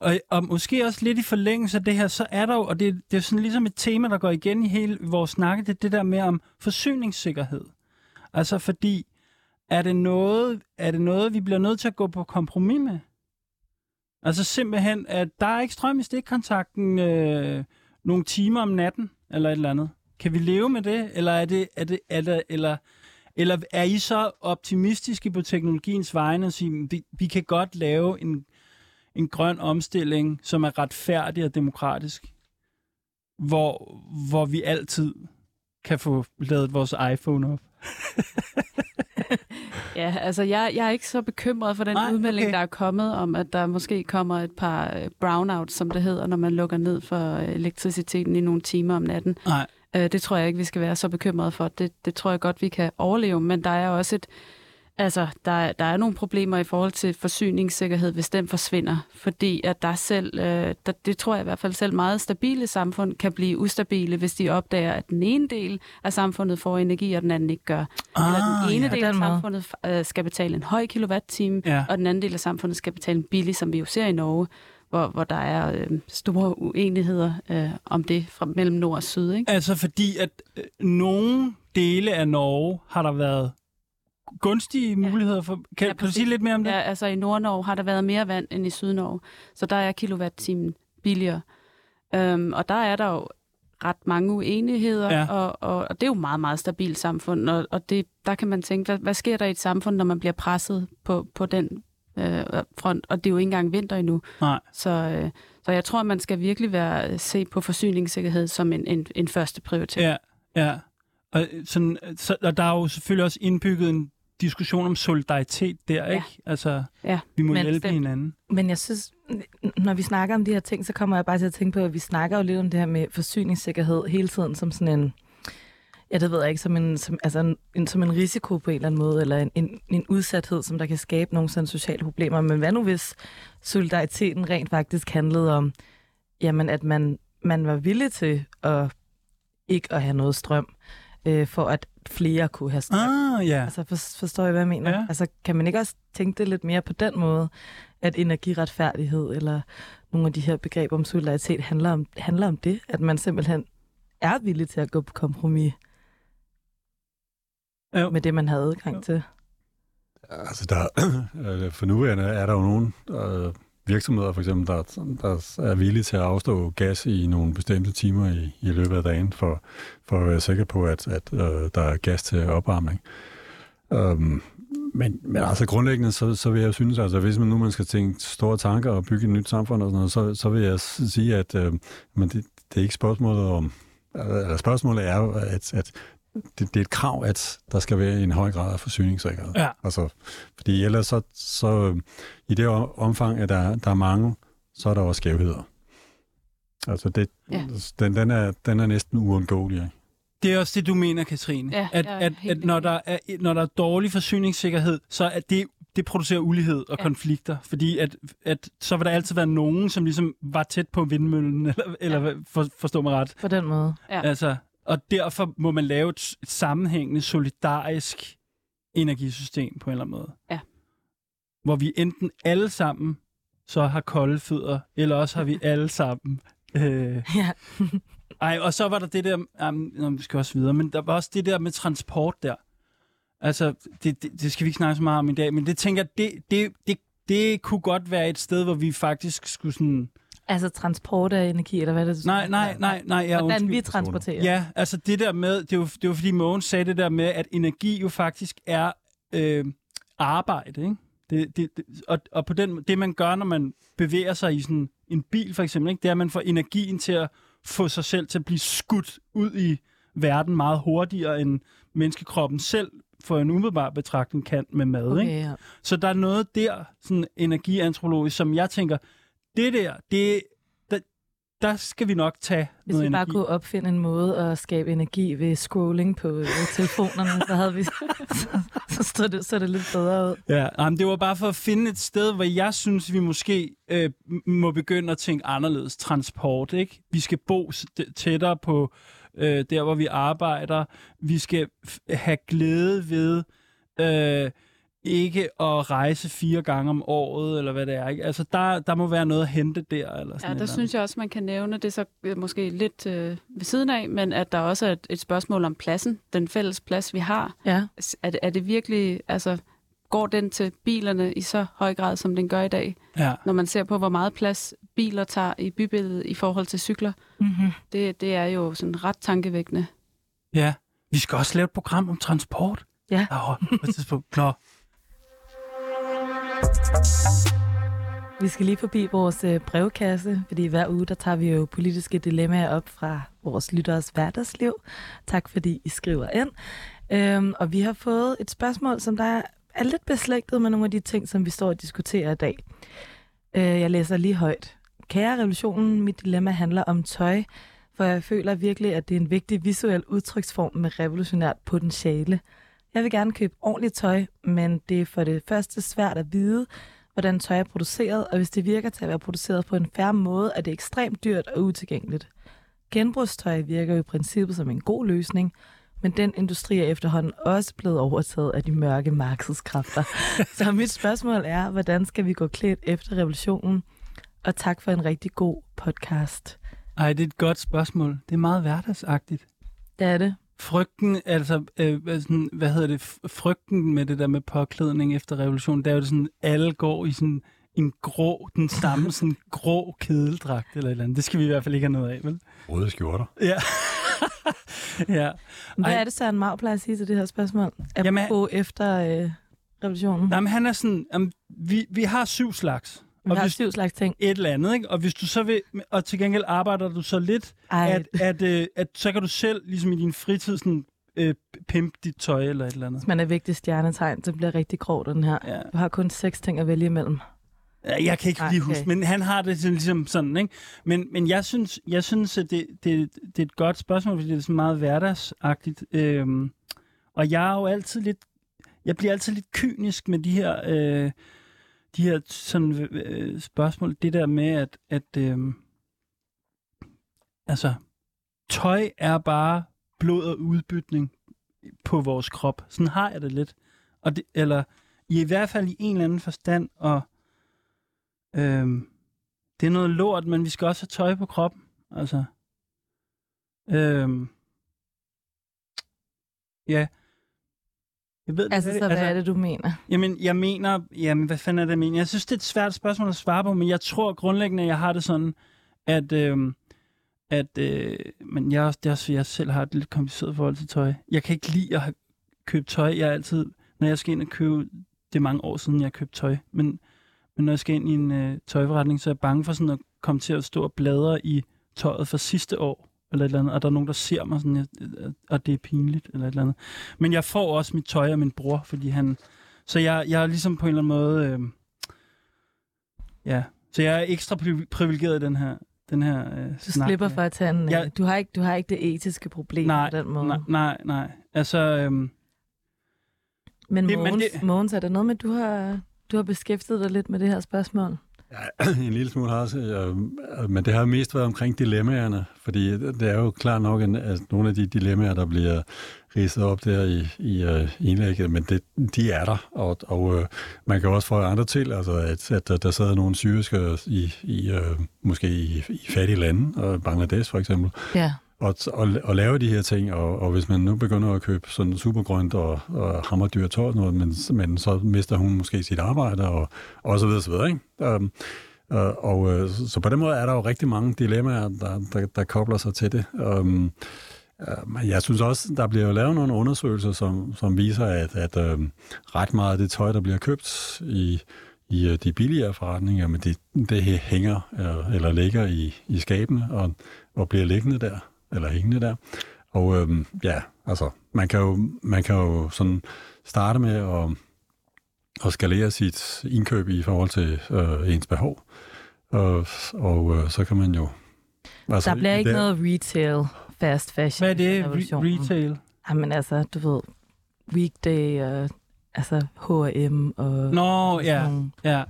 Og, og måske også lidt i forlængelse af det her, så er der jo, og det, det er sådan ligesom et tema, der går igen i hele vores snakke, det er det der med om forsyningssikkerhed. Altså fordi, er det noget, er det noget vi bliver nødt til at gå på kompromis med? Altså simpelthen, at der er ikke strøm i stikkontakten øh, nogle timer om natten, eller et eller andet. Kan vi leve med det, eller er det, er det, er det eller, eller er I så optimistiske på teknologiens vegne og sige, vi, vi kan godt lave en, en grøn omstilling, som er retfærdig og demokratisk, hvor, hvor vi altid kan få lavet vores iPhone op. Ja, altså jeg, jeg er ikke så bekymret for den Nej, udmelding, okay. okay. der er kommet om, at der måske kommer et par øh, brownouts, som det hedder, når man lukker ned for øh, elektriciteten i nogle timer om natten. Nej. Øh, det tror jeg ikke, vi skal være så bekymrede for. Det, det tror jeg godt, vi kan overleve, men der er også et, altså, der, er- der er nogle problemer i forhold til forsyningssikkerhed, hvis den forsvinder. Fordi at der selv, øh, der, det tror jeg i hvert fald selv, meget stabile samfund kan blive ustabile, hvis de opdager, at den ene del af samfundet får energi, og den anden ikke gør. Eller den ene ja. del af samfundet øh, skal betale en høj kilowatt-time, Ja. og den anden del af samfundet skal betale en billig, som vi jo ser i Norge, hvor, hvor der er øh, store uenigheder øh, om det fra mellem nord og syd. Ikke? Altså fordi, at øh, nogle dele af Norge har der været gunstige muligheder for... Kan, Ja, kan du sige lidt mere om det? Ja, altså i Nordnorge har der været mere vand end i Sydnorge, så der er kilowatt-timen billigere. Øhm, og der er der jo ret mange uenigheder, Ja. og, og, og det er jo et meget, meget stabilt samfund, og, og det, der kan man tænke, hvad, hvad sker der i et samfund, når man bliver presset på, på den øh, front, og det er jo ikke engang vinter endnu. Nej. Så, øh, så jeg tror, man skal virkelig være se på forsyningssikkerhed som en, en, en første prioritet. Ja, ja. Og, øh, sådan, øh, så, og der er jo selvfølgelig også indbygget en diskussion om solidaritet der, Ja. ikke? Altså, Ja, vi må men hjælpe bestemt. hinanden. Men jeg synes, når vi snakker om de her ting, så kommer jeg bare til at tænke på, at vi snakker jo lidt om det her med forsyningssikkerhed hele tiden som sådan en, Ja, det ved jeg ikke, som en, som, altså en, en, som en risiko på en eller anden måde, eller en, en, en udsathed, som der kan skabe nogle sådan sociale problemer. Men hvad nu hvis solidariteten rent faktisk handlede om, jamen at man, man var villig til at ikke at have noget strøm, øh, for at flere kunne have strøm. Ah, ja. Altså, for, forstår jeg, hvad jeg mener? Ja. Altså, kan man ikke også tænke det lidt mere på den måde, at energiretfærdighed eller nogle af de her begreber om solidaritet handler om, handler om det, at man simpelthen er villig til at gå på kompromis Jo. med det, man havde adgang Jo. til. Altså, der, øh, for nuværende er der jo nogle øh, virksomheder, for eksempel, der, der er villige til at afstå gas i nogle bestemte timer i, i løbet af dagen, for, for at være sikker på, at, at øh, der er gas til opvarmning. Øhm, men, men altså grundlæggende, så, så vil jeg synes, altså hvis man nu man skal tænke store tanker og bygge et nyt samfund og sådan noget, så, så vil jeg sige, at øh, men det, det er ikke spørgsmålet om, eller spørgsmålet er at, at det, det er et krav, at der skal være en høj grad af forsyningssikkerhed. Ja. Altså, fordi ellers så, så i det omfang, at der, der er mange, så er der også skævheder. Altså, det, Ja. den, den, er, den er næsten uundgåelig. Ikke? Det er også det, du mener, Katrine. Ja, at, at, at når, der er, når der er dårlig forsyningssikkerhed, så er det, det producerer ulighed og Ja. konflikter. Fordi at, at så vil der altid være nogen, som ligesom var tæt på vindmøllen, eller, eller hvad- for, forstå mig ret. På den måde. Ja. Altså, og derfor må man lave et, sammenhængende, solidarisk energisystem på en eller anden måde. Ja. Hvor vi enten alle sammen så har kolde fødder, eller også har vi alle sammen... Øh, Ja. ej, og så var der det der... Nå, vi skal også videre, men der var også det der med transport der. Altså, det, det, det skal vi ikke snakke så meget om i dag, men det tænker jeg, det, det, det, det kunne godt være et sted, hvor vi faktisk skulle sådan... Altså transport af energi, eller hvad er det? du Nej, nej, nej, nej, ja, Hvordan undskyld. vi transporterer. Ja, altså det der med, det var, det var fordi Mogens sagde det der med, at energi jo faktisk er øh, arbejde, ikke? Det, det, det, og, og på den, det man gør, når man bevæger sig i sådan en bil for eksempel, ikke? det er, at man får energien til at få sig selv til at blive skudt ud i verden meget hurtigere, end menneskekroppen selv for en umiddelbar betragtning kan med mad. Ikke? Okay, ja. Så der er noget der, sådan energiantropologisk, som jeg tænker, det der, det, der, der skal vi nok tage Hvis noget vi bare energi. kunne opfinde en måde at skabe energi ved scrolling på øh, telefonerne, så havde vi så, så, stod det, så det lidt bedre ud. Ja, nej, men det var bare for at finde et sted, hvor jeg synes, vi måske øh, må begynde at tænke anderledes. Transport, ikke? Vi skal bo tættere på øh, der, hvor vi arbejder. Vi skal have glæde ved øh, ikke at rejse fire gange om året, eller hvad det er. Ikke? Altså, der, der må være noget at hente der. Eller sådan Ja, der synes jeg også, man kan nævne det så øh, måske lidt øh, ved siden af, men at der også er et, et spørgsmål om pladsen, den fælles plads, vi har. Ja. Er det, er det virkelig, altså, går den til bilerne i så høj grad, som den gør i dag? Ja. Når man ser på, hvor meget plads biler tager i bybilledet i forhold til cykler, Mm-hmm. det, det er jo sådan ret tankevækkende. ja. Vi skal også lave et program om transport. Ja. Nå, på et tidspunkt. Nå. Vi skal lige forbi vores øh, brevkasse, fordi hver uge der tager vi jo politiske dilemmaer op fra vores lytteres hverdagsliv. Tak fordi I skriver ind. Øhm, og vi har fået et spørgsmål, som der er lidt beslægtet med nogle af de ting, som vi står og diskuterer i dag. Øh, jeg læser lige højt. Kære revolutionen, mit dilemma handler om tøj, for jeg føler virkelig, at det er en vigtig visuel udtryksform med revolutionært potentiale. Jeg vil gerne købe ordentligt tøj, men det er for det første svært at vide, hvordan tøj er produceret, og hvis det virker til at være produceret på en færre måde, er det ekstremt dyrt og utilgængeligt. Genbrugstøj virker jo i princippet som en god løsning, men den industri er efterhånden også blevet overtaget af de mørke markedskræfter. Så mit spørgsmål er, hvordan skal vi gå klædt efter revolutionen? Og tak for en rigtig god podcast. Ej, det er et godt spørgsmål. Det er meget hverdagsagtigt. Det er det. Frygten, altså, øh, hvad sådan, hvad hedder det, frygten med det der med påklædning efter revolutionen, det er jo det sådan, alle går i sådan en grå, den samme sådan grå kedeldragt eller et eller andet. Det skal vi i hvert fald ikke have noget af, vel? Røde skjorter. Ja. ja. Hvad Ej. er det, Søren Mau plejer at sige til det her spørgsmål? Jamen, Apropos efter øh, revolutionen. Nej, men han er sådan, um, vi, vi har syv slags. Vi Og har hvis, syv slags ting. et eller andet, ikke? Og hvis du så vil, og til gengæld arbejder du så lidt, Ej, at, at, øh, at så kan du selv, ligesom i din fritid, sådan, øh, pimpe dit tøj eller et eller andet. hvis man er vigtig stjernetegn, så bliver rigtig grov, den her. Ja. Du har kun seks ting at vælge imellem. Jeg kan ikke lige okay. huske, men han har det sådan, ligesom sådan, ikke? Men, men jeg synes, jeg synes at det, det, det er et godt spørgsmål, fordi det er sådan meget hverdagsagtigt. Øhm, og jeg er jo altid lidt, jeg bliver altid lidt kynisk med de her, øh, de her sådan, øh, øh, spørgsmål. Det der med, at, at øh, altså, tøj er bare blod og udbytning på vores krop. Sådan har jeg det lidt. Og det, eller i hvert fald i en eller anden forstand, og øh, det er noget lort, men vi skal også have tøj på kroppen. Altså, øh, ja, jeg ved Altså, hvad så hvad er det, du mener? Jamen, jeg mener... Jamen, hvad fanden er det, jeg mener? Jeg synes, det er et svært spørgsmål at svare på, men jeg tror grundlæggende, at jeg har det sådan, at... Øh, at øh, men jeg, det også, jeg selv har et lidt kompliceret forhold til tøj. Jeg kan ikke lide at købt tøj. Jeg er altid... Når jeg skal ind og købe... Det er mange år siden, jeg har købt tøj. Men, men når jeg skal ind i en øh, tøjforretning, så er jeg bange for sådan at komme til at stå og bladre i tøjet fra sidste år. Eller et eller andet, og der er nogen, der ser mig sådan, at- og det er pinligt, eller et eller andet. Men jeg får også mit tøj af min bror, fordi han... Så jeg, jeg er ligesom på en eller anden måde... Øh, ja, så jeg er ekstra privi- privilegeret i den her, den her øh, Du slipper for at tage en... Ja. Ja. Du, har ikke, du har ikke det etiske problem Nej, på den måde. Nej, nej, nej. Altså, øhm, Men, Det- det, men Mogens, det-. Mogens, er der noget med, du har, du har beskæftiget dig lidt med det her spørgsmål? Ja, en lille smule har også, øh, øh, men det har mest været omkring dilemmaerne, fordi det er jo klart nok, en- at nogle af de dilemmaer, der bliver ridset op der i, i uh, indlægget, men det, de er der, og, og øh, man kan også få andre til, altså at, at der, der nogle syriske i, i måske i, i fattige lande, og Bangladesh for eksempel, Ja og, at, at lave de her ting, og, og hvis man nu begynder at købe sådan supergrønt og, og hammerdyr tøj, og noget, men, men så mister hun måske sit arbejde, og, og så videre, så videre, ikke? Um, Uh, og uh, så, på den måde er der jo rigtig mange dilemmaer, der, der, der kobler sig til det. Um, uh, men jeg synes også, der bliver jo lavet nogle undersøgelser, som, som viser, at, at uh, ret meget af det tøj, der bliver købt i, i uh, de billigere forretninger, men det, det hænger uh, eller ligger i, i skabene og, og bliver liggende der, eller hængende der. Og øhm, ja, altså, man kan jo, man kan jo sådan starte med at, at skalere sit indkøb i forhold til øh, ens behov. Og, og øh, så kan man jo... Altså, Der bliver ikke der, noget retail fast fashion. hvad er det? Re- retail? Jamen altså, du ved, weekday og altså H&M og... Nå, ja. Ja.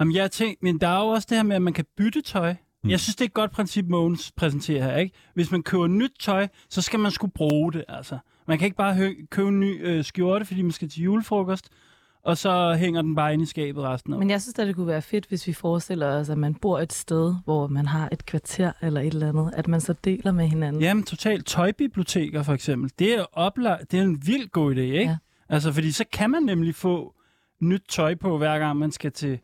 Jamen, jeg tænkte, men der er jo også det her med, at man kan bytte tøj. Mm. Jeg synes, det er et godt princip, Mogens præsenterer her, ikke? Hvis man køber nyt tøj, så skal man skulle bruge det, altså. Man kan ikke bare hø- købe en ny øh, skjorte, fordi man skal til julefrokost, og så hænger den bare inde i skabet resten af Men jeg synes at det kunne være fedt, hvis vi forestiller os, at man bor et sted, hvor man har et kvarter eller et eller andet, at man så deler med hinanden. Jamen, totalt tøjbiblioteker for eksempel. Det er, opla- det er en vild god idé, ikke? Ja. Altså, fordi så kan man nemlig få nyt tøj på, hver gang man skal til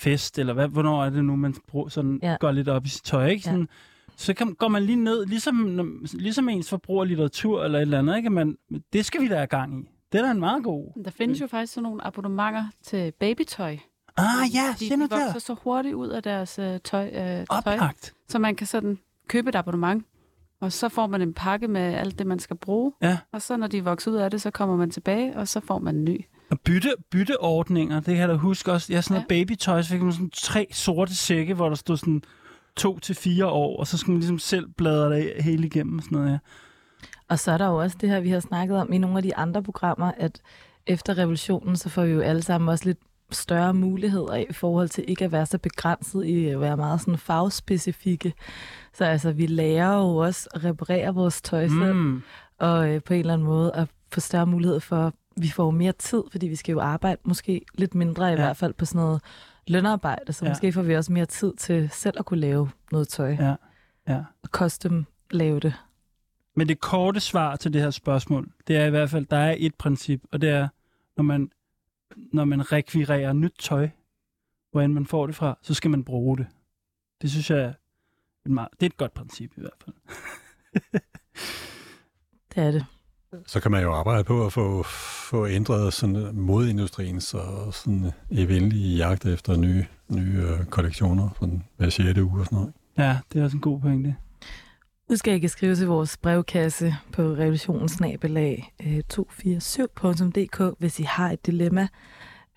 fest, eller hvad, hvornår er det nu, man bruger, sådan, ja. Ja. går lidt op i sit tøj, ikke? Ja. Sådan, Så kan, går man lige ned, ligesom, ligesom ens forbrug af litteratur eller et eller andet, ikke? Man, det skal vi da have gang i. Det er da en meget god. Der findes jo faktisk sådan nogle abonnementer til babytøj. Ah ja, De, se nu de vokser der. så hurtigt ud af deres øh, tøj, øh, tøj, Oplagt. så man kan sådan købe et abonnement, og så får man en pakke med alt det, man skal bruge. Ja. Og så når de vokser ud af det, så kommer man tilbage, og så får man en ny. Og bytte, bytteordninger, det kan jeg da huske også. Jeg ja, sådan noget Ja. babytøj, så fik man sådan tre sorte sække, hvor der stod sådan to til fire år, og så skulle man ligesom selv bladre det hele igennem og sådan noget, ja. Og så er der jo også det her, vi har snakket om i nogle af de andre programmer, at efter revolutionen, så får vi jo alle sammen også lidt større muligheder i forhold til ikke at være så begrænset i at være meget sådan fagspecifikke. Så altså, vi lærer jo også at reparere vores tøj selv, Mm. og øh, på en eller anden måde at få større mulighed for, vi får mere tid, fordi vi skal jo arbejde måske lidt mindre i Ja. hvert fald på sådan noget lønarbejde, så Ja. måske får vi også mere tid til selv at kunne lave noget tøj. Ja, ja. Custom lave det. Men det korte svar til det her spørgsmål, det er i hvert fald, der er et princip, og det er, når man, når man rekvirerer nyt tøj, hvor man får det fra, så skal man bruge det. Det synes jeg er et, meget, det er et godt princip i hvert fald. Det er det. Så kan man jo arbejde på at få, få ændret sådan modindustrien, så sådan evindelige jagt efter nye, nye øh, kollektioner, sådan hver 6. uge og sådan noget. Ja, det er også en god pointe. Husk at I kan skrive til vores brevkasse på revolutionsnabelag 247.dk, hvis I har et dilemma.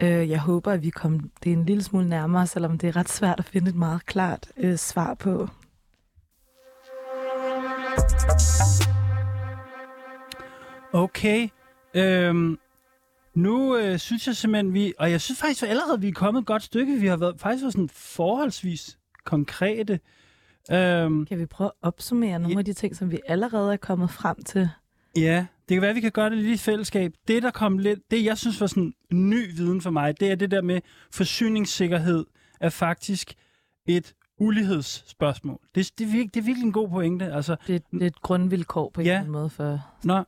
Øh, jeg håber, at vi kommer det en lille smule nærmere, selvom det er ret svært at finde et meget klart øh, svar på. Okay. Øhm, nu øh, synes jeg simpelthen, vi... Og jeg synes faktisk at allerede, vi er kommet et godt stykke. Vi har været, faktisk været sådan forholdsvis konkrete. Øhm, Kan vi prøve at opsummere nogle Ja. af de ting, som vi allerede er kommet frem til? ja, det kan være, at vi kan gøre det lidt i fællesskab. Det, der kom lidt... Det, jeg synes var sådan ny viden for mig, det er det der med forsyningssikkerhed er faktisk et ulighedsspørgsmål. Det, det, er, virkelig, det er virkelig en god pointe. Altså, Det, det er et grundvilkår på en Ja. eller anden måde for når,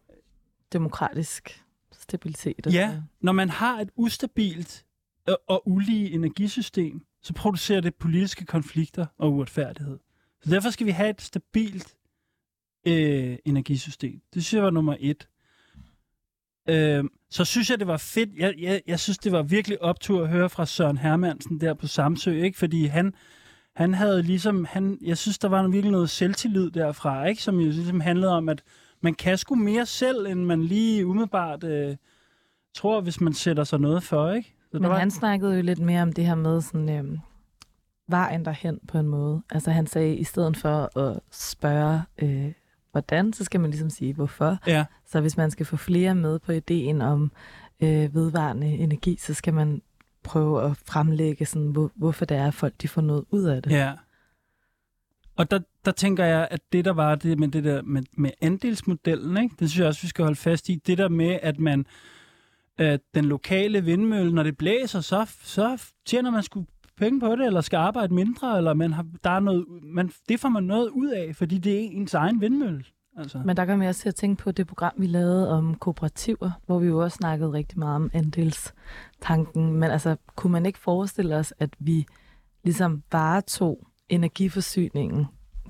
demokratisk stabilitet. Ja, så- når man har et ustabilt og, og ulige energisystem, så producerer det politiske konflikter og uretfærdighed. Så derfor skal vi have et stabilt øh, energisystem. Det synes jeg var nummer et. Øh, så synes jeg, det var fedt. Jeg, jeg, jeg synes, det var virkelig optur at høre fra Søren Hermansen der på Samsø, ikke? fordi han, han havde ligesom, han, jeg synes, der var virkelig noget selvtillid derfra, ikke? som jo ligesom handlede om, at man kan sgu mere selv, end man lige umiddelbart øh, tror, hvis man sætter sig noget for, ikke? Så Men var, han snakkede jo lidt mere om det her med sådan, øhm, vejen derhen på en måde. Altså han sagde, i stedet for at spørge, øh, hvordan, så skal man ligesom sige, hvorfor. ja, Så hvis man skal få flere med på ideen om øh, vedvarende energi, så skal man prøve at fremlægge, sådan, hvor, hvorfor det er, at folk de får noget ud af det. ja. Og der, der tænker jeg, at det der var det med det der med, med andelsmodellen, ikke? det synes jeg også, vi skal holde fast i. Det der med, at man at den lokale vindmølle, når det blæser, så, så tjener man sgu penge på det, eller skal arbejde mindre, eller man har, der er noget, man, det får man noget ud af, fordi det er ens egen vindmølle. Altså. Men der kan man også til at tænke på det program, vi lavede om kooperativer, hvor vi jo også snakkede rigtig meget om andelstanken. Men altså, kunne man ikke forestille os, at vi ligesom varetog energiforsyningen?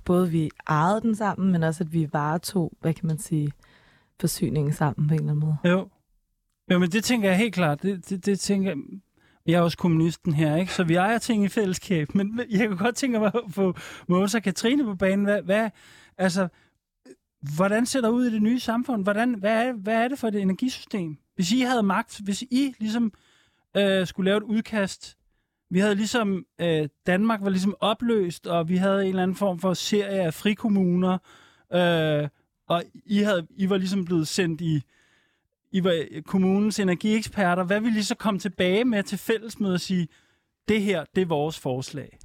Både vi ejede den sammen, men også at vi varetog, hvad kan man sige, forsyningen sammen på en eller anden måde. Jo. Jo, men det tænker jeg helt klart. Det, det, det tænker jeg... Jeg er også kommunisten her, ikke? Så vi ejer ting i fællesskab. Men jeg kunne godt tænke mig at få Mås og Katrine på banen. Hvad, hvad, altså, hvordan ser der ud i det nye samfund? Hvordan, hvad, er, hvad er det for et energisystem? Hvis I havde magt, hvis I ligesom øh, skulle lave et udkast, vi havde ligesom, øh, Danmark var ligesom opløst, og vi havde en eller anden form for serie af frikommuner, øh, og I, havde, I var ligesom blevet sendt i, I var kommunens energieksperter. Hvad vil I så komme tilbage med til fællesmødet og sige, det her, det er vores forslag?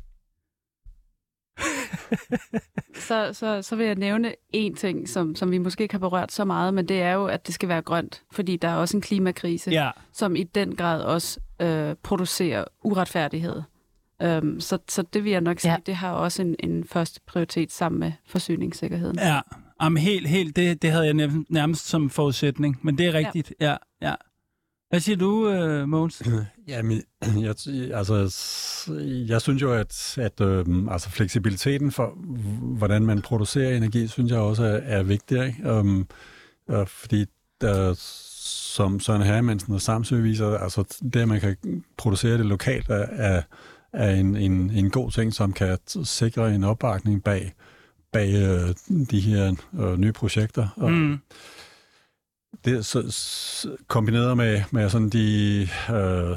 så, så, så vil jeg nævne en ting, som, som vi måske ikke har berørt så meget, men det er jo, at det skal være grønt, fordi der er også en klimakrise, Ja, som i den grad også øh, producerer uretfærdighed. Um, så, så det vil jeg nok sige, Ja. ja. det har også en, en første prioritet sammen med forsyningssikkerheden. ja. Jamen, helt, helt, det, det havde jeg nærmest, som forudsætning, men det er rigtigt. Ja, ja. Hvad siger du, øh, Måns? Jamen, jeg, altså, jeg synes jo, at, at øhm, altså fleksibiliteten for, hvordan man producerer energi, synes jeg også er, er vigtig. Ikke? Um, øh, fordi der, som Søren Hermansen og Samsø viser, altså det, at man kan producere det lokalt, er, er, en, en, en god ting, som kan sikre en opbakning bag, bag øh, de her øh, nye projekter. Og, Mm. det er så, s- kombineret med, med sådan de øh,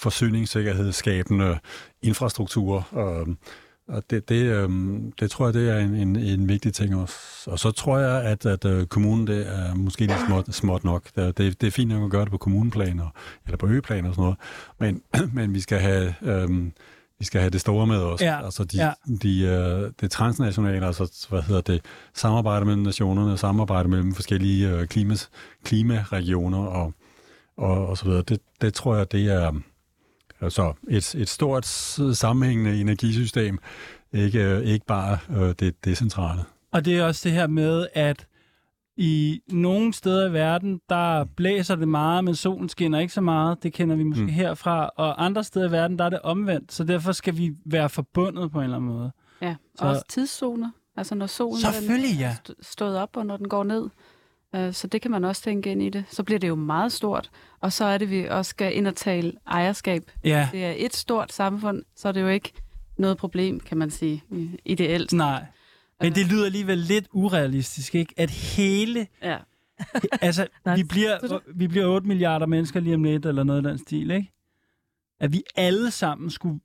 forsyningssikkerhedsskabende infrastrukturer. Øh, og det, det, øh, det tror jeg, det er en, en, en vigtig ting også. Og så tror jeg, at, at øh, kommunen det er måske lidt småt, småt nok. Det, det, det er fint nok at gøre det på kommuneplan og, eller på øgeplan og sådan noget. Men, men vi skal have... Øh, vi skal have det store med os. Ja, Altså de, ja. de, øh, det transnationale, altså hvad hedder det, samarbejde mellem nationerne, samarbejde mellem forskellige øh, klimas, klimaregioner og, og, og så videre. Det, det tror jeg, det er altså et, et stort sammenhængende energisystem, ikke, øh, ikke bare øh, det decentrale. Og det er også det her med, at i nogle steder i verden, der blæser det meget, men solen skinner ikke så meget. Det kender vi måske mm. Herfra. Og andre steder i verden, der er det omvendt. Så derfor skal vi være forbundet på en eller anden måde. Ja, Så- og også tidszoner. Altså når solen er st- stået op, og når den går ned. Øh, Så det kan man også tænke ind i det. Så bliver det jo meget stort. Og så er det, vi også skal ind og tale ejerskab. Ja, Det er et stort samfund, så er det jo ikke noget problem, kan man sige, i- ideelt. nej. Men det lyder alligevel lidt urealistisk, ikke? At hele... Ja. Altså, vi bliver, vi bliver 8 milliarder mennesker lige om lidt, eller noget af den stil, ikke? at vi alle sammen skulle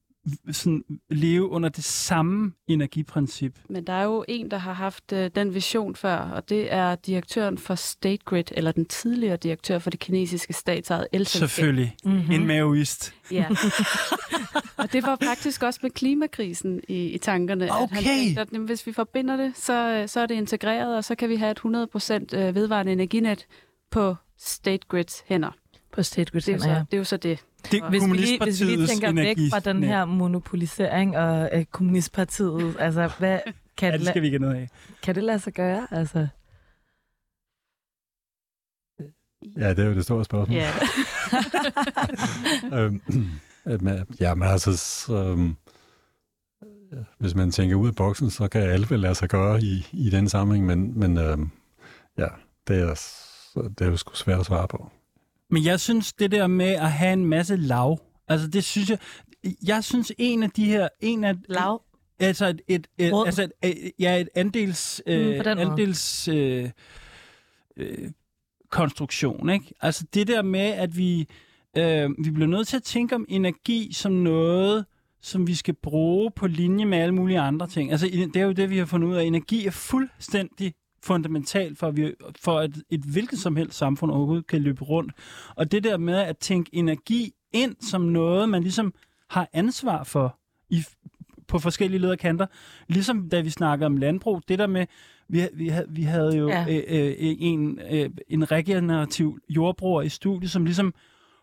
sådan, leve under det samme energiprincip. Men der er jo en, der har haft øh, den vision før, og det er direktøren for State Grid, eller den tidligere direktør for det kinesiske statsejede elselskab. Selvfølgelig. Mm-hmm. En maoist. Ja. og det var faktisk også med klimakrisen i, i tankerne. At han Okay. at jamen, hvis vi forbinder det, så, så er det integreret, og så kan vi have et 100% øh, vedvarende energinet på State Grids hænder. På State Grid, Det er, så, ja. det er jo så det. Det er Hvis vi, lige, hvis vi lige tænker væk fra den her monopolisering og øh, kommunistpartiet, altså hvad, kan, Ja, det skal vi ikke noget af. kan det lade sig gøre? Altså, Ja, det er jo det store spørgsmål. Ja. øhm, ja, men altså, så, øhm, hvis man tænker ud af boksen, så kan alt vel lade sig gøre i, i den sammenhæng, men, men øhm, ja, det er, så- det er jo sgu svært at svare på. Men jeg synes, det der med at have en masse lav, altså det synes jeg, jeg synes en af de her, en af, lav. altså et, et, et, altså et, ja, et andels, Mm, øh, andels øh, øh, konstruktion, ikke? Altså det der med, at vi, øh, vi bliver nødt til at tænke om energi som noget, som vi skal bruge på linje med alle mulige andre ting. Altså det er jo det, vi har fundet ud af. Energi er fuldstændig fundamentalt for, at, vi, for at et hvilket som helst samfund overhovedet kan løbe rundt. Og det der med at tænke energi ind som noget, man ligesom har ansvar for i, på forskellige lederkanter. Ligesom da vi snakkede om landbrug, det der med, vi, vi, havde, vi havde jo ja. øh, øh, en, øh, en regenerativ jordbruger i studiet, som ligesom,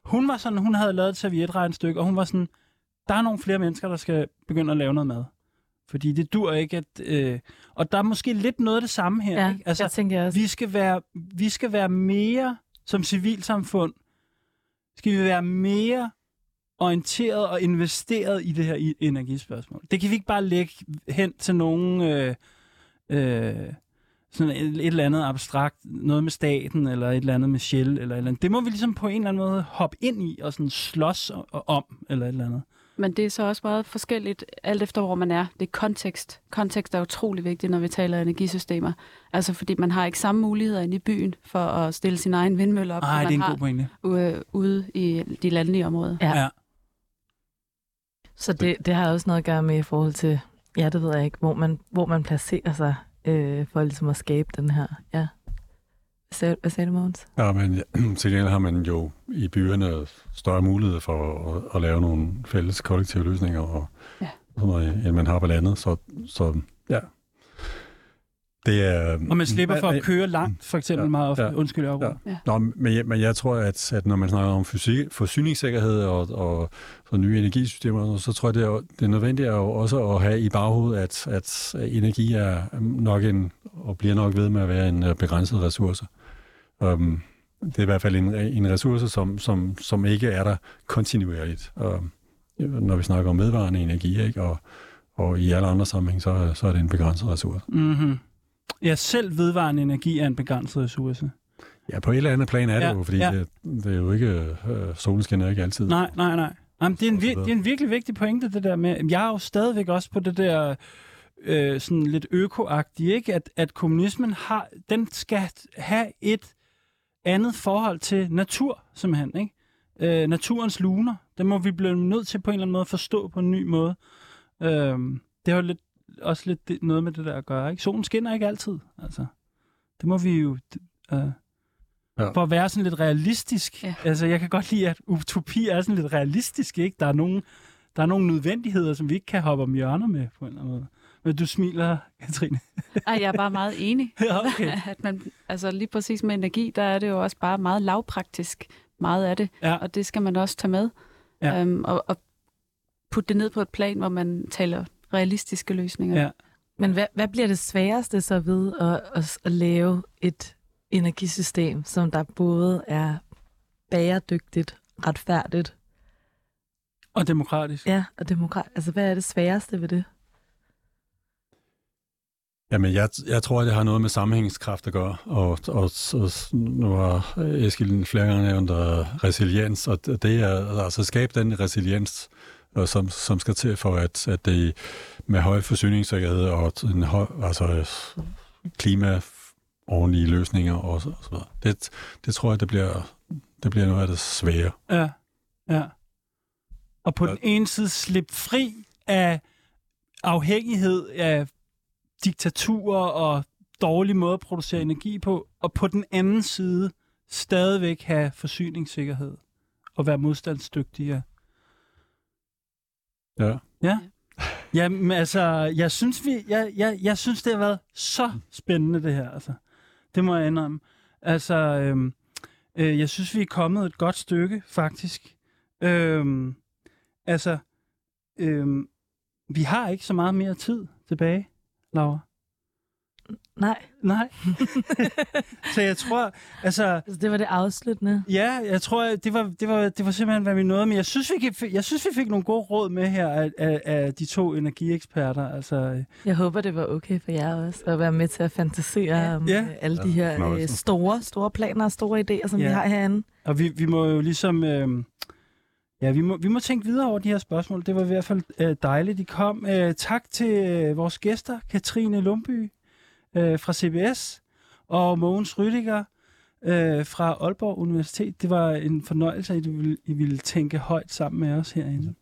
hun var sådan, hun havde lavet et servietregnstykke, og hun var sådan, der er nogle flere mennesker, der skal begynde at lave noget mad. Fordi det dur ikke, at... Øh, og der er måske lidt noget af det samme her. Ja, ikke? altså, jeg tænker også. vi skal være, vi skal være mere som civilsamfund, skal vi være mere orienteret og investeret i det her energispørgsmål. Det kan vi ikke bare lægge hen til nogen øh, øh, sådan et, et eller andet abstrakt, noget med staten, eller et eller andet med Shell, eller et eller andet. Det må vi ligesom på en eller anden måde hoppe ind i og sådan slås om, eller et eller andet. Men det er så også meget forskelligt, alt efter hvor man er. Det er kontekst. Kontekst er utrolig vigtigt, når vi taler energisystemer. Altså fordi man har ikke samme muligheder inde i byen for at stille sin egen vindmølle op, som det er man en god pointe. har øh, ude i de landlige områder. Ja. Ja. Så det, det har også noget at gøre med i forhold til, ja, det ved jeg ikke, hvor man, hvor man placerer sig øh, for ligesom at skabe den her, ja. Hvad sagde, du, Mogens? Ja, men til gengæld har man jo i byerne større mulighed for at, at lave nogle fælles kollektive løsninger, og Ja. sådan noget, end man har på landet. Så, så ja, det er... Og man slipper for at køre langt, for eksempel Ja, meget ofte. ja, Undskyld, jeg ja. ja. Nå, men jeg, men jeg tror, at, at når man snakker om fysik, forsyningssikkerhed og, og, og nye energisystemer, så tror jeg, det er, det er nødvendigt at jo også at have i baghovedet, at, at energi er nok en, og bliver nok ved med at være en øh, begrænset ressource. Um, det er i hvert fald en, en ressource, som, som, som ikke er der kontinuerligt. Um, når vi snakker om vedvarende energi, ikke? Og, og i alle andre sammenhæng, så, så er det en begrænset ressource. Mm-hmm. Ja, selv vedvarende energi er en begrænset ressource. Ja, på et eller andet plan er det Ja, jo, fordi ja. det, det er jo ikke, øh, solen skinner ikke altid. Nej, nej, nej. Jamen, det, er en vir- det er en virkelig vigtig pointe, det der med... Jeg er jo stadigvæk også på det der øh, sådan lidt økoagtige, ikke? At, at kommunismen har... Den skal have et andet forhold til natur, simpelthen, ikke? Øh, naturens luner. Det må vi blive nødt til på en eller anden måde at forstå på en ny måde. Øh, det har jo lidt, også lidt det, noget med det der at gøre, ikke? Solen skinner ikke altid, altså. Det må vi jo... Øh, Ja. For at være sådan lidt realistisk. Ja. Altså, jeg kan godt lide, at utopi er sådan lidt realistisk, ikke? Der er nogle, der er nogle nødvendigheder, som vi ikke kan hoppe om hjørner med, på en eller anden måde. Men du smiler, Katrine. Ej, jeg er bare meget enig. Ja, okay. at man, altså lige præcis med energi, der er det jo også bare meget lavpraktisk, meget af det. Ja. Og det skal man også tage med. Ja. Øhm, og, og putte det ned på et plan, hvor man taler realistiske løsninger. Ja. Men hvad, hvad bliver det sværeste så ved at, at, at lave et energisystem, som der både er bæredygtigt, retfærdigt, Og demokratisk. ja, og demokrat. Altså, hvad er det sværeste ved det? Jamen, jeg, jeg tror, at det har noget med sammenhængskraft at gøre, og, og, og nu har Eskild flere gange nævnt uh, resiliens, og det er altså skabe den resiliens, uh, som, som skal til for, at, at det med høj forsyningssikkerhed og en høj, altså klima ordentlige løsninger og så, og så videre. Det, det tror jeg, det bliver, det bliver noget af det svære. Ja, ja. og på Ja. den ene side slippe fri af afhængighed af diktaturer og dårlig måde at producere energi på, og på den anden side stadigvæk have forsyningssikkerhed og være modstandsdygtigere. Ja. Ja. Jamen, altså, jeg synes, vi, jeg, jeg, jeg synes, det har været så spændende, det her. Altså. Det må jeg indrømme. Altså, øhm, øh, jeg synes, vi er kommet et godt stykke, faktisk. Øhm, altså, øhm, vi har ikke så meget mere tid tilbage, Laura. Nej, Nej. så jeg tror, altså, altså, det var det afsluttende. Ja, jeg tror, det var, det var, det var simpelthen, hvad vi nåede. Men jeg synes, vi, kan, jeg synes, vi fik nogle gode råd med her af, af, af de to energieksperter. Altså, øh, Jeg håber, det var okay for jer også at være med til at fantasere Ja. om Ja. øh, alle de her øh, store, store planer og store idéer, som Ja. vi har herinde. og vi, vi må jo ligesom... Øh, ja, vi må, vi må tænke videre over de her spørgsmål. Det var i hvert fald øh, dejligt, de kom. Øh, tak til øh, vores gæster, Katrine Lumby øh, fra CBS og Mogens Rydiger øh, fra Aalborg Universitet. Det var en fornøjelse, at I ville, I ville tænke højt sammen med os herinde.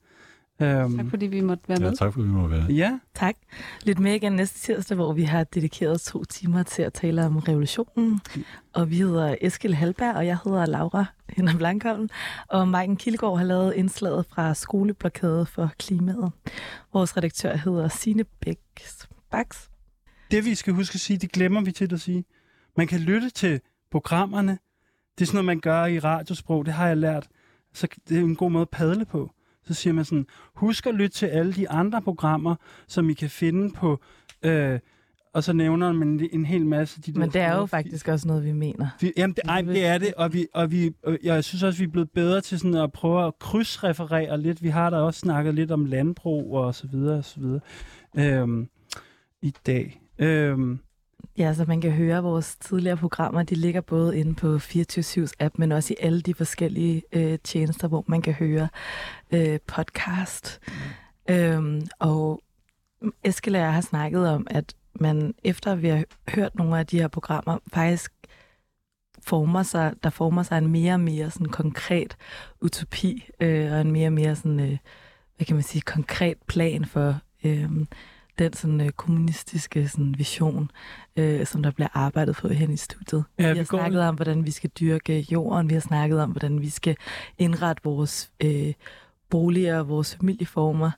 Øhm, Tak fordi vi måtte være ja, med. tak fordi vi må være. Ja, Tak. Lyt med igen næste tirsdag, hvor vi har dedikeret to timer til at tale om revolutionen. Og vi hedder Eskil Halberg, og jeg hedder Laura Hinder Blankholm. Og Maiken Kilgaard har lavet indslaget fra Skoleblokade for klimaet. Vores redaktør hedder Sine Bæks. Baks. det vi skal huske at sige, det glemmer vi til at sige. Man kan lytte til programmerne. Det er sådan noget, man gør i radiosprog. Det har jeg lært. Så det er en god måde at padle på. Så siger man sådan, husk at lytte til alle de andre programmer, som I kan finde på... Øh, og så nævner man en, hel masse... De Men det er jo faktisk også noget, vi mener. Vi, jamen, det, ej, det er det, og, vi, og vi, øh, jeg synes også, vi er blevet bedre til sådan at prøve at krydsreferere lidt. Vi har da også snakket lidt om landbrug og så videre og så videre øhm, i dag. Øhm, Ja, så man kan høre vores tidligere programmer. De ligger både inde på 24-7's app, men også i alle de forskellige øh, tjenester, hvor man kan høre øh, podcast. Mm. Øhm, og Eskil og jeg har snakket om, at man efter vi har hørt nogle af de her programmer, faktisk former sig, der former sig en mere og mere sådan konkret utopi, øh, og en mere og mere sådan, øh, hvad kan man sige, konkret plan for øh, den sådan øh, kommunistiske sådan vision, øh, som der bliver arbejdet på hen i studiet. Ja, vi har går- snakket om, hvordan vi skal dyrke jorden, vi har snakket om, hvordan vi skal indrette vores øh, boliger, vores familieformer,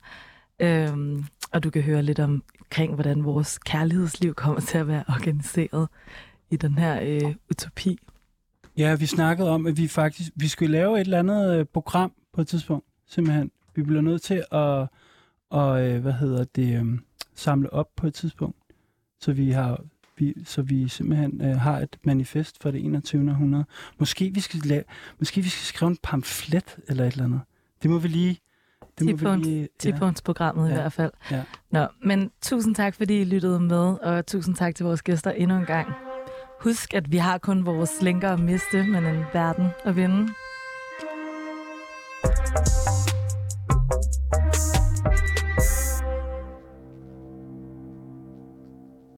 øhm, og du kan høre lidt om, omkring, hvordan vores kærlighedsliv kommer til at være organiseret i den her øh, utopi. ja, vi snakkede om, at vi faktisk vi skulle lave et eller andet øh, program på et tidspunkt. Simpelthen. Vi bliver nødt til at, og, øh, hvad hedder det, øh, samle op på et tidspunkt. Så vi har vi, så vi simpelthen øh, har et manifest for det 21. århundrede. Måske vi skal lave, måske vi skal skrive en pamflet eller et eller andet. Det må vi lige... Det må vi Tipunkt- lige ja. 10-punktsprogrammet ja. i hvert fald. Ja. Nå, men tusind tak, fordi I lyttede med, og tusind tak til vores gæster endnu en gang. Husk, at vi har kun vores lænker at miste, men en verden at vinde.